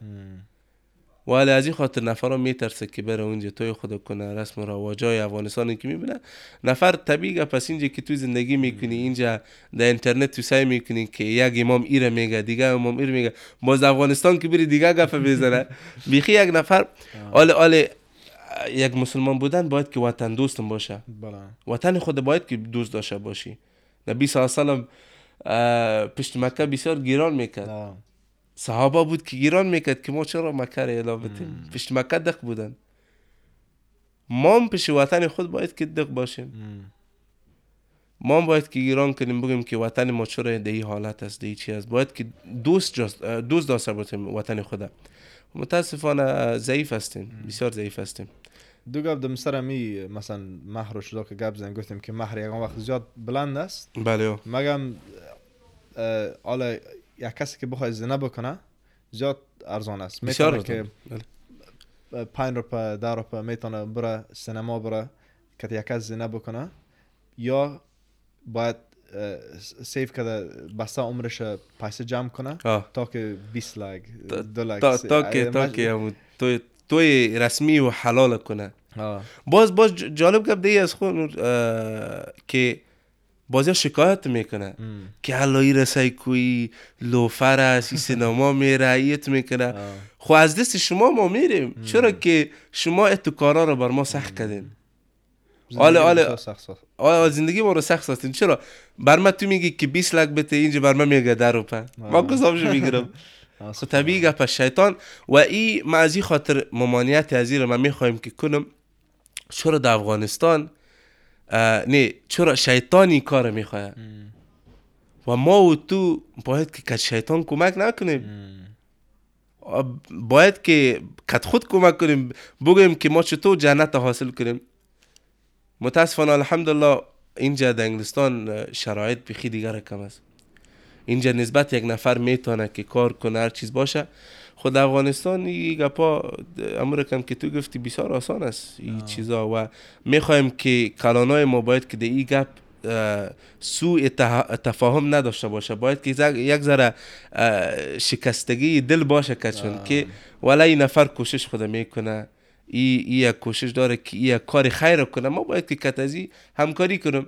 ولی از این خاطر نفر میترسه که بره اونجا. توی خود کنه رسم و رواجای افغانستان که می‌بینه. نفر طبیعه پس اینجا که تو زندگی می‌کنی اینجا در اینترنت تو سعی می‌کنی که یک امام ایره میگه دیگه امام ایره میگه. باز افغانستان که بری دیگه گفه بزنه. بیخی یک نفر آله آله یک مسلمان بودن باید که وطن دوستم باشه. بله. وطن خود باید که دوست داشته باشی. نبی صلی الله علیه و پشت مکه بسیار گیران می‌کرد. صحابه بود که گیران می‌کرد که ما چرا مکه را اعلام بتیم؟ پشت مکه دق بودن. ما هم پیش وطن خود باید که دق باشیم. مم. ما هم باید که گیران کنیم بگیم که وطن ما چرا در حالت است در چی است؟ باید که دوست جاست دوست داشته باشیم وطن خود. متاسفانه ضعیف هستیم بسیار ضعیف هستیم. دو گپ دم سر می مثلا مهر و شدا که گپ زن گفتیم که مهر یکان وقت زیاد بلند است. بله. مگم حالا یک کسی که بخواد زنا بکنه زیاد ارزان است می‌تونه که بله. پنج روپه ده روپه می‌تونه بره سینما بره که یک کس زنا بکنه یا باید سیف کرده بسته عمرش پیسه جمع کنه آه. تا که 20 لک تا- دو لک تا که تا که توی توی رسمی و حلال کنه آه. باز باز جالب گپ دیگه از خود که بازی شکایت می‌کنه. که الهی رسای کوی لوفر است این سینما میره ایت می‌کنه. خو از دست شما ما میریم. چرا که شما اتو کارا رو بر ما سخت کردین؟ آله، آله. آه زندگی ما رو سخت ساختین. چرا؟ بر من تو میگی که 20 لک بته اینجا بر من میگه در روپه ما کسامشو می‌گیرم. آه، خب طبیعی گپ شیطان. و ای ما از این خاطر ممانعت از این رو ما می‌خوایم که کنم. چرا در افغانستان نه چرا شیطان این کار می‌خواه. و ما و تو باید که کت شیطان کمک نکنیم. باید که کت خود کمک کنیم بگویم که ما چطور جنت حاصل کنیم. متاسفانه الحمدلله اینجا در انگلستان شرایط بخی دیگر کم است. اینجا نسبت یک نفر می‌تونه که کار کنه هر چیز باشه. خود افغانستان این گپا امر کم که تو گفتی بسیار آسان است این چیزا و می‌خوایم که کلانای ما باید که این گپ سوء تفاهم نداشته باشه. باید که یک ذره شکستگی دل باشه کچون که ولی این نفر کوشش خود می‌کنه. ای ای کوشش داره که ای کار خیر کنه. ما باید که کتازی همکاری کنم.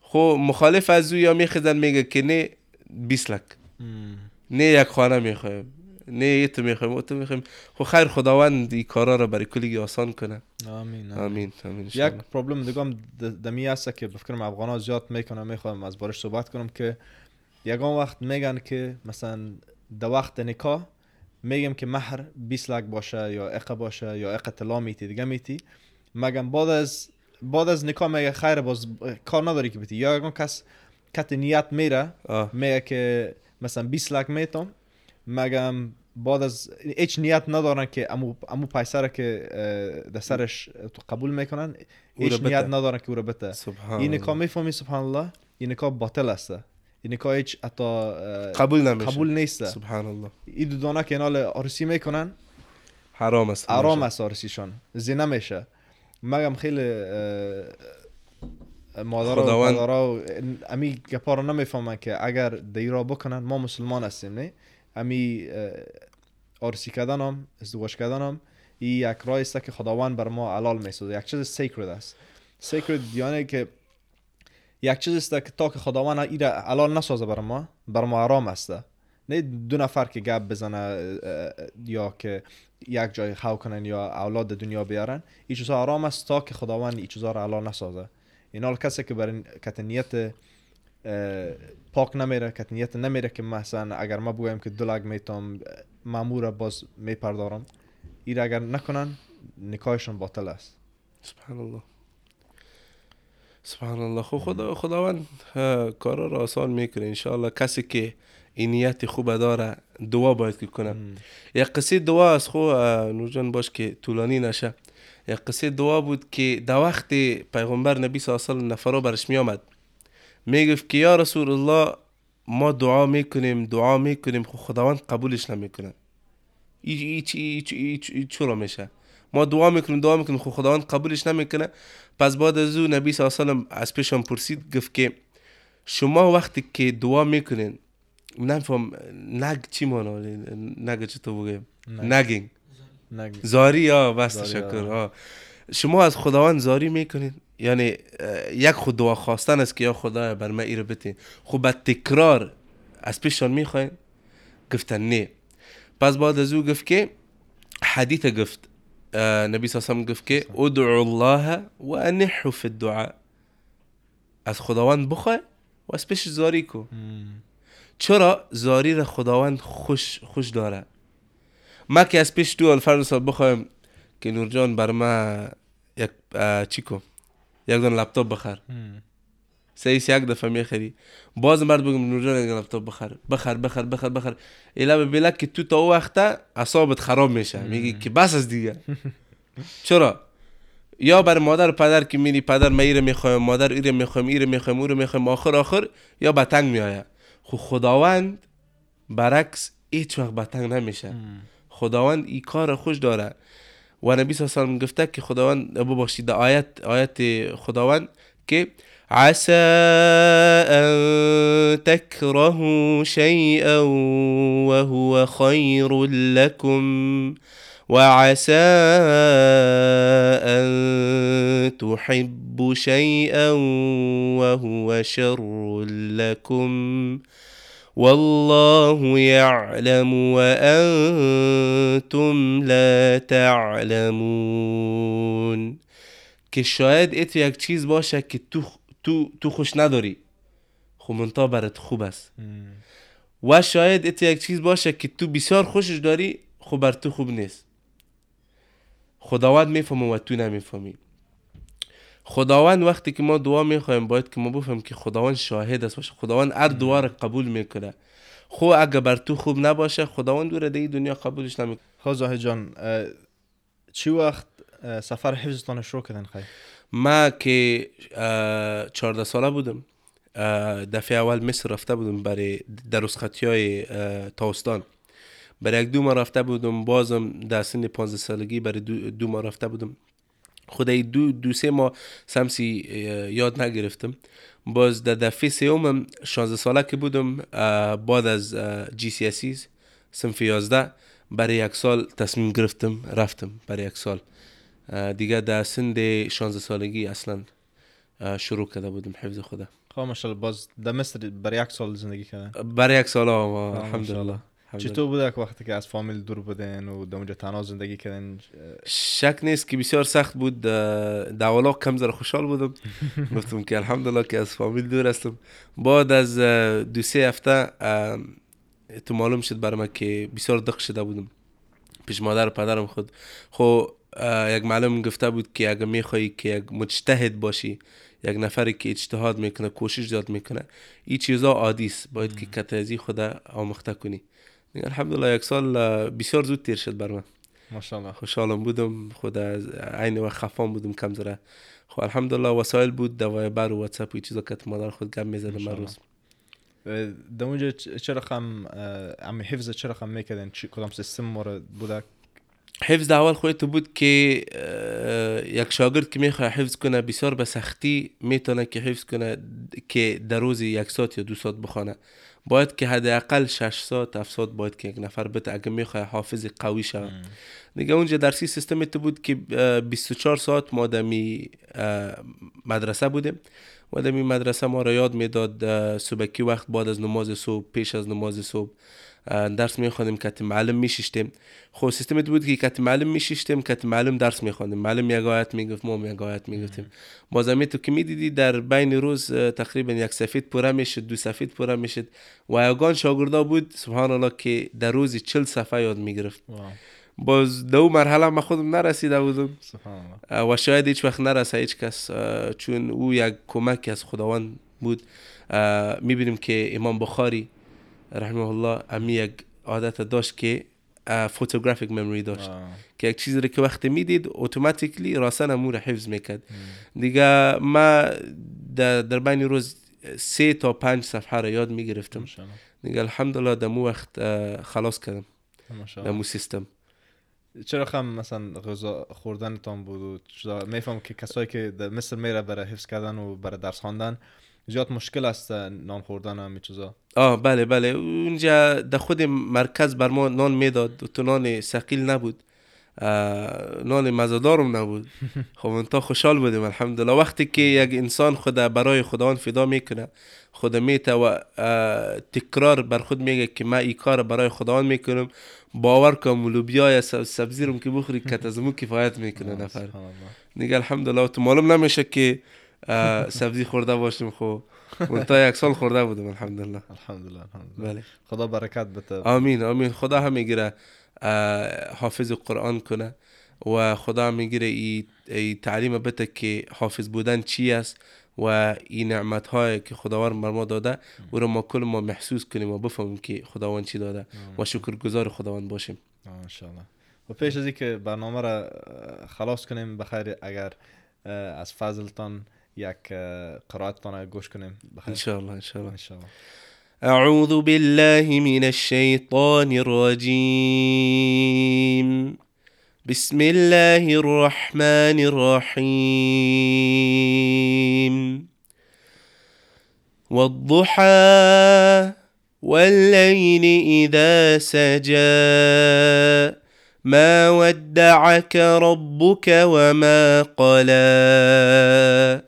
خب مخالف از او یا میخزن میگه که نه 20 لک. ام. نه یک خانه می‌خوایم. نه تو می‌خوایم او تو می‌خوایم. خب خیر خداوند این کارا رو برای کلی آسان کنه. آمین آمین. آمین یک. پرابلم دیگه هم د- دمی هست که بفکرم افغان زیاد می‌کنم می‌خوام از بارش صحبت کنم که یگان وقت میگن که مثلا در وقت نکاح میگم که مهر 20 لک باشه یا اقه باشه یا اقه طلا میتی دیگه میتی. مگم بعد از بعد از نکاح میگه خیر باز کار نداری که بیتی. یا یگان کس کت نیت میره میگه که مثلا 20 لک میتم مگم بعد از هیچ نیت ندارن که امو امو پیسه را که در سرش تو قبول می‌کنن هیچ. نیت ندارن که او را بته سبحان این. نکاح می‌فهمی سبحان الله این نکاح باطل است. این نکاح هیچ حتی قبول نمیشه. قبول نیست. سبحان الله. این دو دانه که نال عروسی می‌کنن حرام است. آرام است عروسیشان زنا میشه. مگم خیلی مادر و پدرها و امی گپا رو نمی‌فهمن که اگر دی را بکنن ما مسلمان هستیم نه؟ امی اه، عروسی کردن هم ازدواج کردن هم این یک راه است که خداوند بر ما حلال می‌سازه. یک چیز سیکرد است. سیکرد یعنی که یک چیز است که تا که خداوند ایره حلال نسازه بر ما بر ما حرام است. نه دو نفر که گپ بزنه یا که یک جای خو کنن یا اولاد دنیا بیارن این چیزها حرام است تا که خداوند این چیزها رو حلال نسازه. این حال کسی که بر کت نیت اه، پاک نمیره کت نیت نمیره که مثلا اگر ما بگویم که دو لگ میتام مامور باز میپردارم این اگر نکنن نکاحشون باطل است. سبحان الله سبحان الله خب خدا خداوند کارا را آسان می‌کنه. انشاءالله کسی که این نیت خوب داره دعا باید که کنه. یک قصه دعا از خو اه، نورجان باش که طولانی نشه. یک قصه دعا بود که در وقت پیغمبر نبی صلی الله علیه وسلم نفرا برش می آمد می‌گفت که یا رسول الله ما دعا می‌کنیم دعا می‌کنیم خب خداوند قبولش نمی‌کنه. ای چرا میشه؟ ما دعا می‌کنیم دعا می‌کنیم خب خداوند قبولش نمی‌کنه. پس بعد از او نبی صلی الله علیه وسلم از پیشم پرسید گفت که شما وقتی که دعا می‌کنین نفهم نگ چی مانا نگ چطور بگیم؟ نگ. نگین. نگ. زاری یا؟ بس تشکر. شما از خداوند زاری می‌کنین یعنی یک خود دعا خواستن است که یا خدایا بر من ایره بتین. خب بعد تکرار از پیششان می‌خواین؟ گفتن نه. پس بعد از او گفت که حدیث گفت نبی صلی گفت که ادعو الله و انحو فی الدعاء. از خداوند بخواه و از پیش زاری کو. چرا؟ زاری را خداوند خوش خوش داره. ما که از پیش دو الفرد بخوایم که نورجان بر ما یک اه، چی کن یک دون لپتاپ بخر. سیس یک دفعه می‌خری باز مرد بگم نورجان یک لپتاپ بخر. بخر بخر بخر بخر. ایلا ببیلک که تو تا او وقته اصابت خراب میشه. میگی که بس از دیگه. چرا؟ یا بر مادر و پدر که میری پدر ما ایره می‌خوایم مادر ایره می‌خوایم ایره می‌خوایم او رو می‌خوایم آخر آخر یا بتنگ میآید. خو خداوند برعکس هیچ وقت بتنگ نمیشه. خداوند این کار خوش داره. و نبی صلی الله علیه و گفته که خداوند ببخشید در آیت آیت خداوند که عسى أن تكرهوا شيئا وهو خير لكم وعسى أن تحبوا شيئا وهو شر لكم والله يعلم وأنتم لا تعلمون. که شاید ات یک چیز باشه که تو تو تو خوش نداری. خب منتها برات خوب است. و شاید ات یک چیز باشه که تو بسیار خوشش داری خب بر تو خوب نیست. خداوند می‌فهمه و تو نمی‌فهمی. خداوند وقتی که ما دعا می‌خوایم باید که ما بفهم که خداوند شاهد است. باشه خداوند هر دعا رو قبول می‌کنه. خو اگه بر تو خوب نباشه خداوند او را در این دنیا قبولش نمی‌کنه. خب زاهد جان چی وقت سفر حفظتان شروع کردن خیلی ما که 14 ساله بودم دفعه اول مصر رفته بودم برای در رسختی های تاوستان برای یک دو ماه رفته بودم بازم در سن 15 سالگی برای دو, دو ماه رفته بودم. خدای دو دو سه ماه سمسی یاد نگرفتم باز در دفعه سومم 16 ساله که بودم بعد از جی سی اسیز صنف 11 برای یک سال تصمیم گرفتم رفتم برای یک سال دیگه در سن 16 سالگی اصلا شروع کرده بودم حفظ خدا خب ماشاءالله باز در مصر برای یک سال زندگی کردن برای یک سال ماشاءالله. الحمدلله. چطور بوده که وقتی که از فامیل دور بودن و در اونجا تنها زندگی کردن شک نیست که بسیار سخت بود. در اولا کم ذره خوشحال بودم. گفتم که الحمدلله که از فامیل دور هستم. بعد از دو سه هفته تو معلوم شد برای من که بسیار دق شده بودم. پیش مادر و پدرم خود. خو اه، یک معلم گفته بود که اگر میخوایی که یک مجتهد باشی یک نفری که اجتهاد می‌کنه کوشش زیاد می‌کنه این چیزا عادی است. باید که کتازی خدا آموخته کنی. الحمدلله یک سال بسیار زود تیر شد بر من ماشاءالله. خوشحالم بودم. خود از عین وقت خفان بودم کم ذره خب الحمدلله وسایل بود در وایبر و واتساپ و چیزا که مادر خود گم می‌زدم هر. روز. در اونجا چه رقم اه، امی حفظ چه رقم می‌کردن چی- کدام سیستم مورد بوده؟ حفظ اول خودت بود که یک شاگرد که می‌خواد حفظ کنه بسیار به سختی می‌تونه که حفظ کنه که در روز یک ساعت یا دو ساعت بخوانه. باید که حداقل 6 ساعت 7 ساعت باید که یک نفر بده اگه می‌خواد حافظ قوی شود دیگه اونجا درسی سیستم تو بود که اه، 24 ساعت ما دمی مدرسه بودیم. و دمی مدرسه ما را یاد می‌داد اه، صبحکی وقت بعد از نماز صبح پیش از نماز صبح. درس می‌خوانیم که معلم میشیشتیم. خب سیستم بود که کت معلم میشیشتیم کت معلم درس می‌خوانیم. معلم یک آیت می‌گفت ما یک آیت می‌گفتیم. بازمی تو که می‌دیدی در بین روز تقریبا یک سفید پوره می‌شد دو سفید پوره می‌شد. و یگان شاگردا بود سبحان الله که در روزی چل صفحه یاد می‌گرفت. باز دو مرحله ما خودم نرسیده بودم. و شاید هیچ وقت نرسه هیچ کس چون او یک کمک از خداوند بود. می‌بینیم که امام بخاری رحمه الله امی یک عادت داشت که فوتوگرافیک مموری داشت. آه. که یک چیزی رو که وقتی می‌دید اتوماتیکلی راسن امور حفظ می‌کرد. دیگه ما در, در بین روز سه تا پنج صفحه رو یاد می‌گرفتم. دیگه الحمدلله دمو وقت اه، خلاص کردم. ماشاءالله. دمو سیستم. چرا خم مثلا غذا خوردنتان بود؟ و میفهم که کسایی که در مصر میره برای حفظ کردن و برای درس خواندن زیاد مشکل است نام خوردن و همین چیزا. آه بله بله. اونجا در خود مرکز بر ما نان می‌داد. و تو نان سقیل نبود. نان مزدارم نبود. خب تا خوشحال بودیم الحمدلله. وقتی که یک انسان خود برای خداوند فدا می‌کنه خود میته و تکرار بر خود میگه که من این کار برای خداوند می‌کنم. باور کن لوبیا یا سب- سبزی رو که بخوری که از مو کفایت می‌کنه نفر. دیگه الحمدلله. تو معلوم نمیشه که سبزی خورده باشیم خب. من تا یک سال خورده بودم الحمدلله. الحمدلله الحمدلله. بله. خدا برکت بده. آمین آمین. خدا هم می‌گیره حافظ قرآن کنه و خدا می‌گیره ای, ای تعلیم بده که حافظ بودن چی است و این نعمت های که خداوند بر ما داده او رو ما کل ما محسوس کنیم و بفهمیم که خداوند چی داده و شکرگزار خداوند باشیم. آه، انشالله و پیش از که برنامه را خلاص کنیم بخیر اگر از فضلتان ياك آه، قرات أنا كنا بخير. إن شاء الله إن شاء الله. إن شاء الله. أعوذ بالله من الشيطان الرجيم. بسم الله الرحمن الرحيم. والضحى والليل إذا سجى. ما ودعك ربك وما قلى.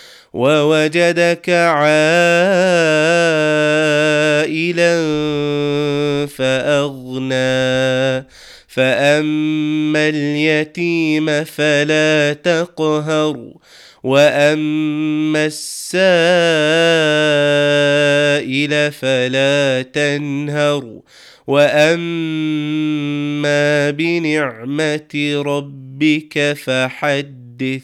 ووجدك عائلا فأغنى. فأما اليتيم فلا تقهر وأما السائل فلا تنهر. وأما بنعمة ربك فحدث.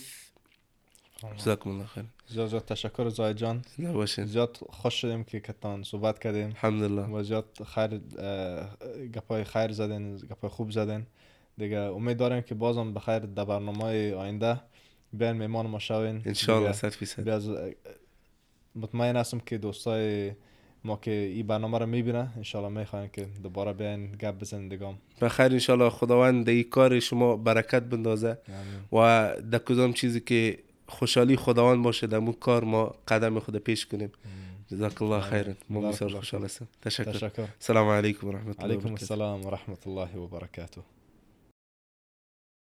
جزاكم الله خير زیاد زیاد تشکر زاید جان. زنده باشین زیاد خوش شدیم که کتان صحبت کردیم الحمدلله. و زیاد خیر گپای خیر زدین گپای خوب زدین. دیگه امید داریم که بازم بخیر در برنامه آینده. بیان میمان ما شوین. انشاءالله صد فیصد. بیاز- مطمئن هستم که دوستای ما که این برنامه رو می‌بینن انشالله می‌خواین که دوباره بیاین گپ بزنین دیگه. هم. بخیر انشالله خداوند در این کار شما برکت بندازه. و در کدام چیزی که خوشحالی خداوند باشه در اون کار ما قدم خود پیش کنیم. جزاک الله خیرا ما بسیار خوشحال هستم تشکر. تشکر. السلام علیکم و رحمت الله علیکم. السلام و رحمت الله و برکاته.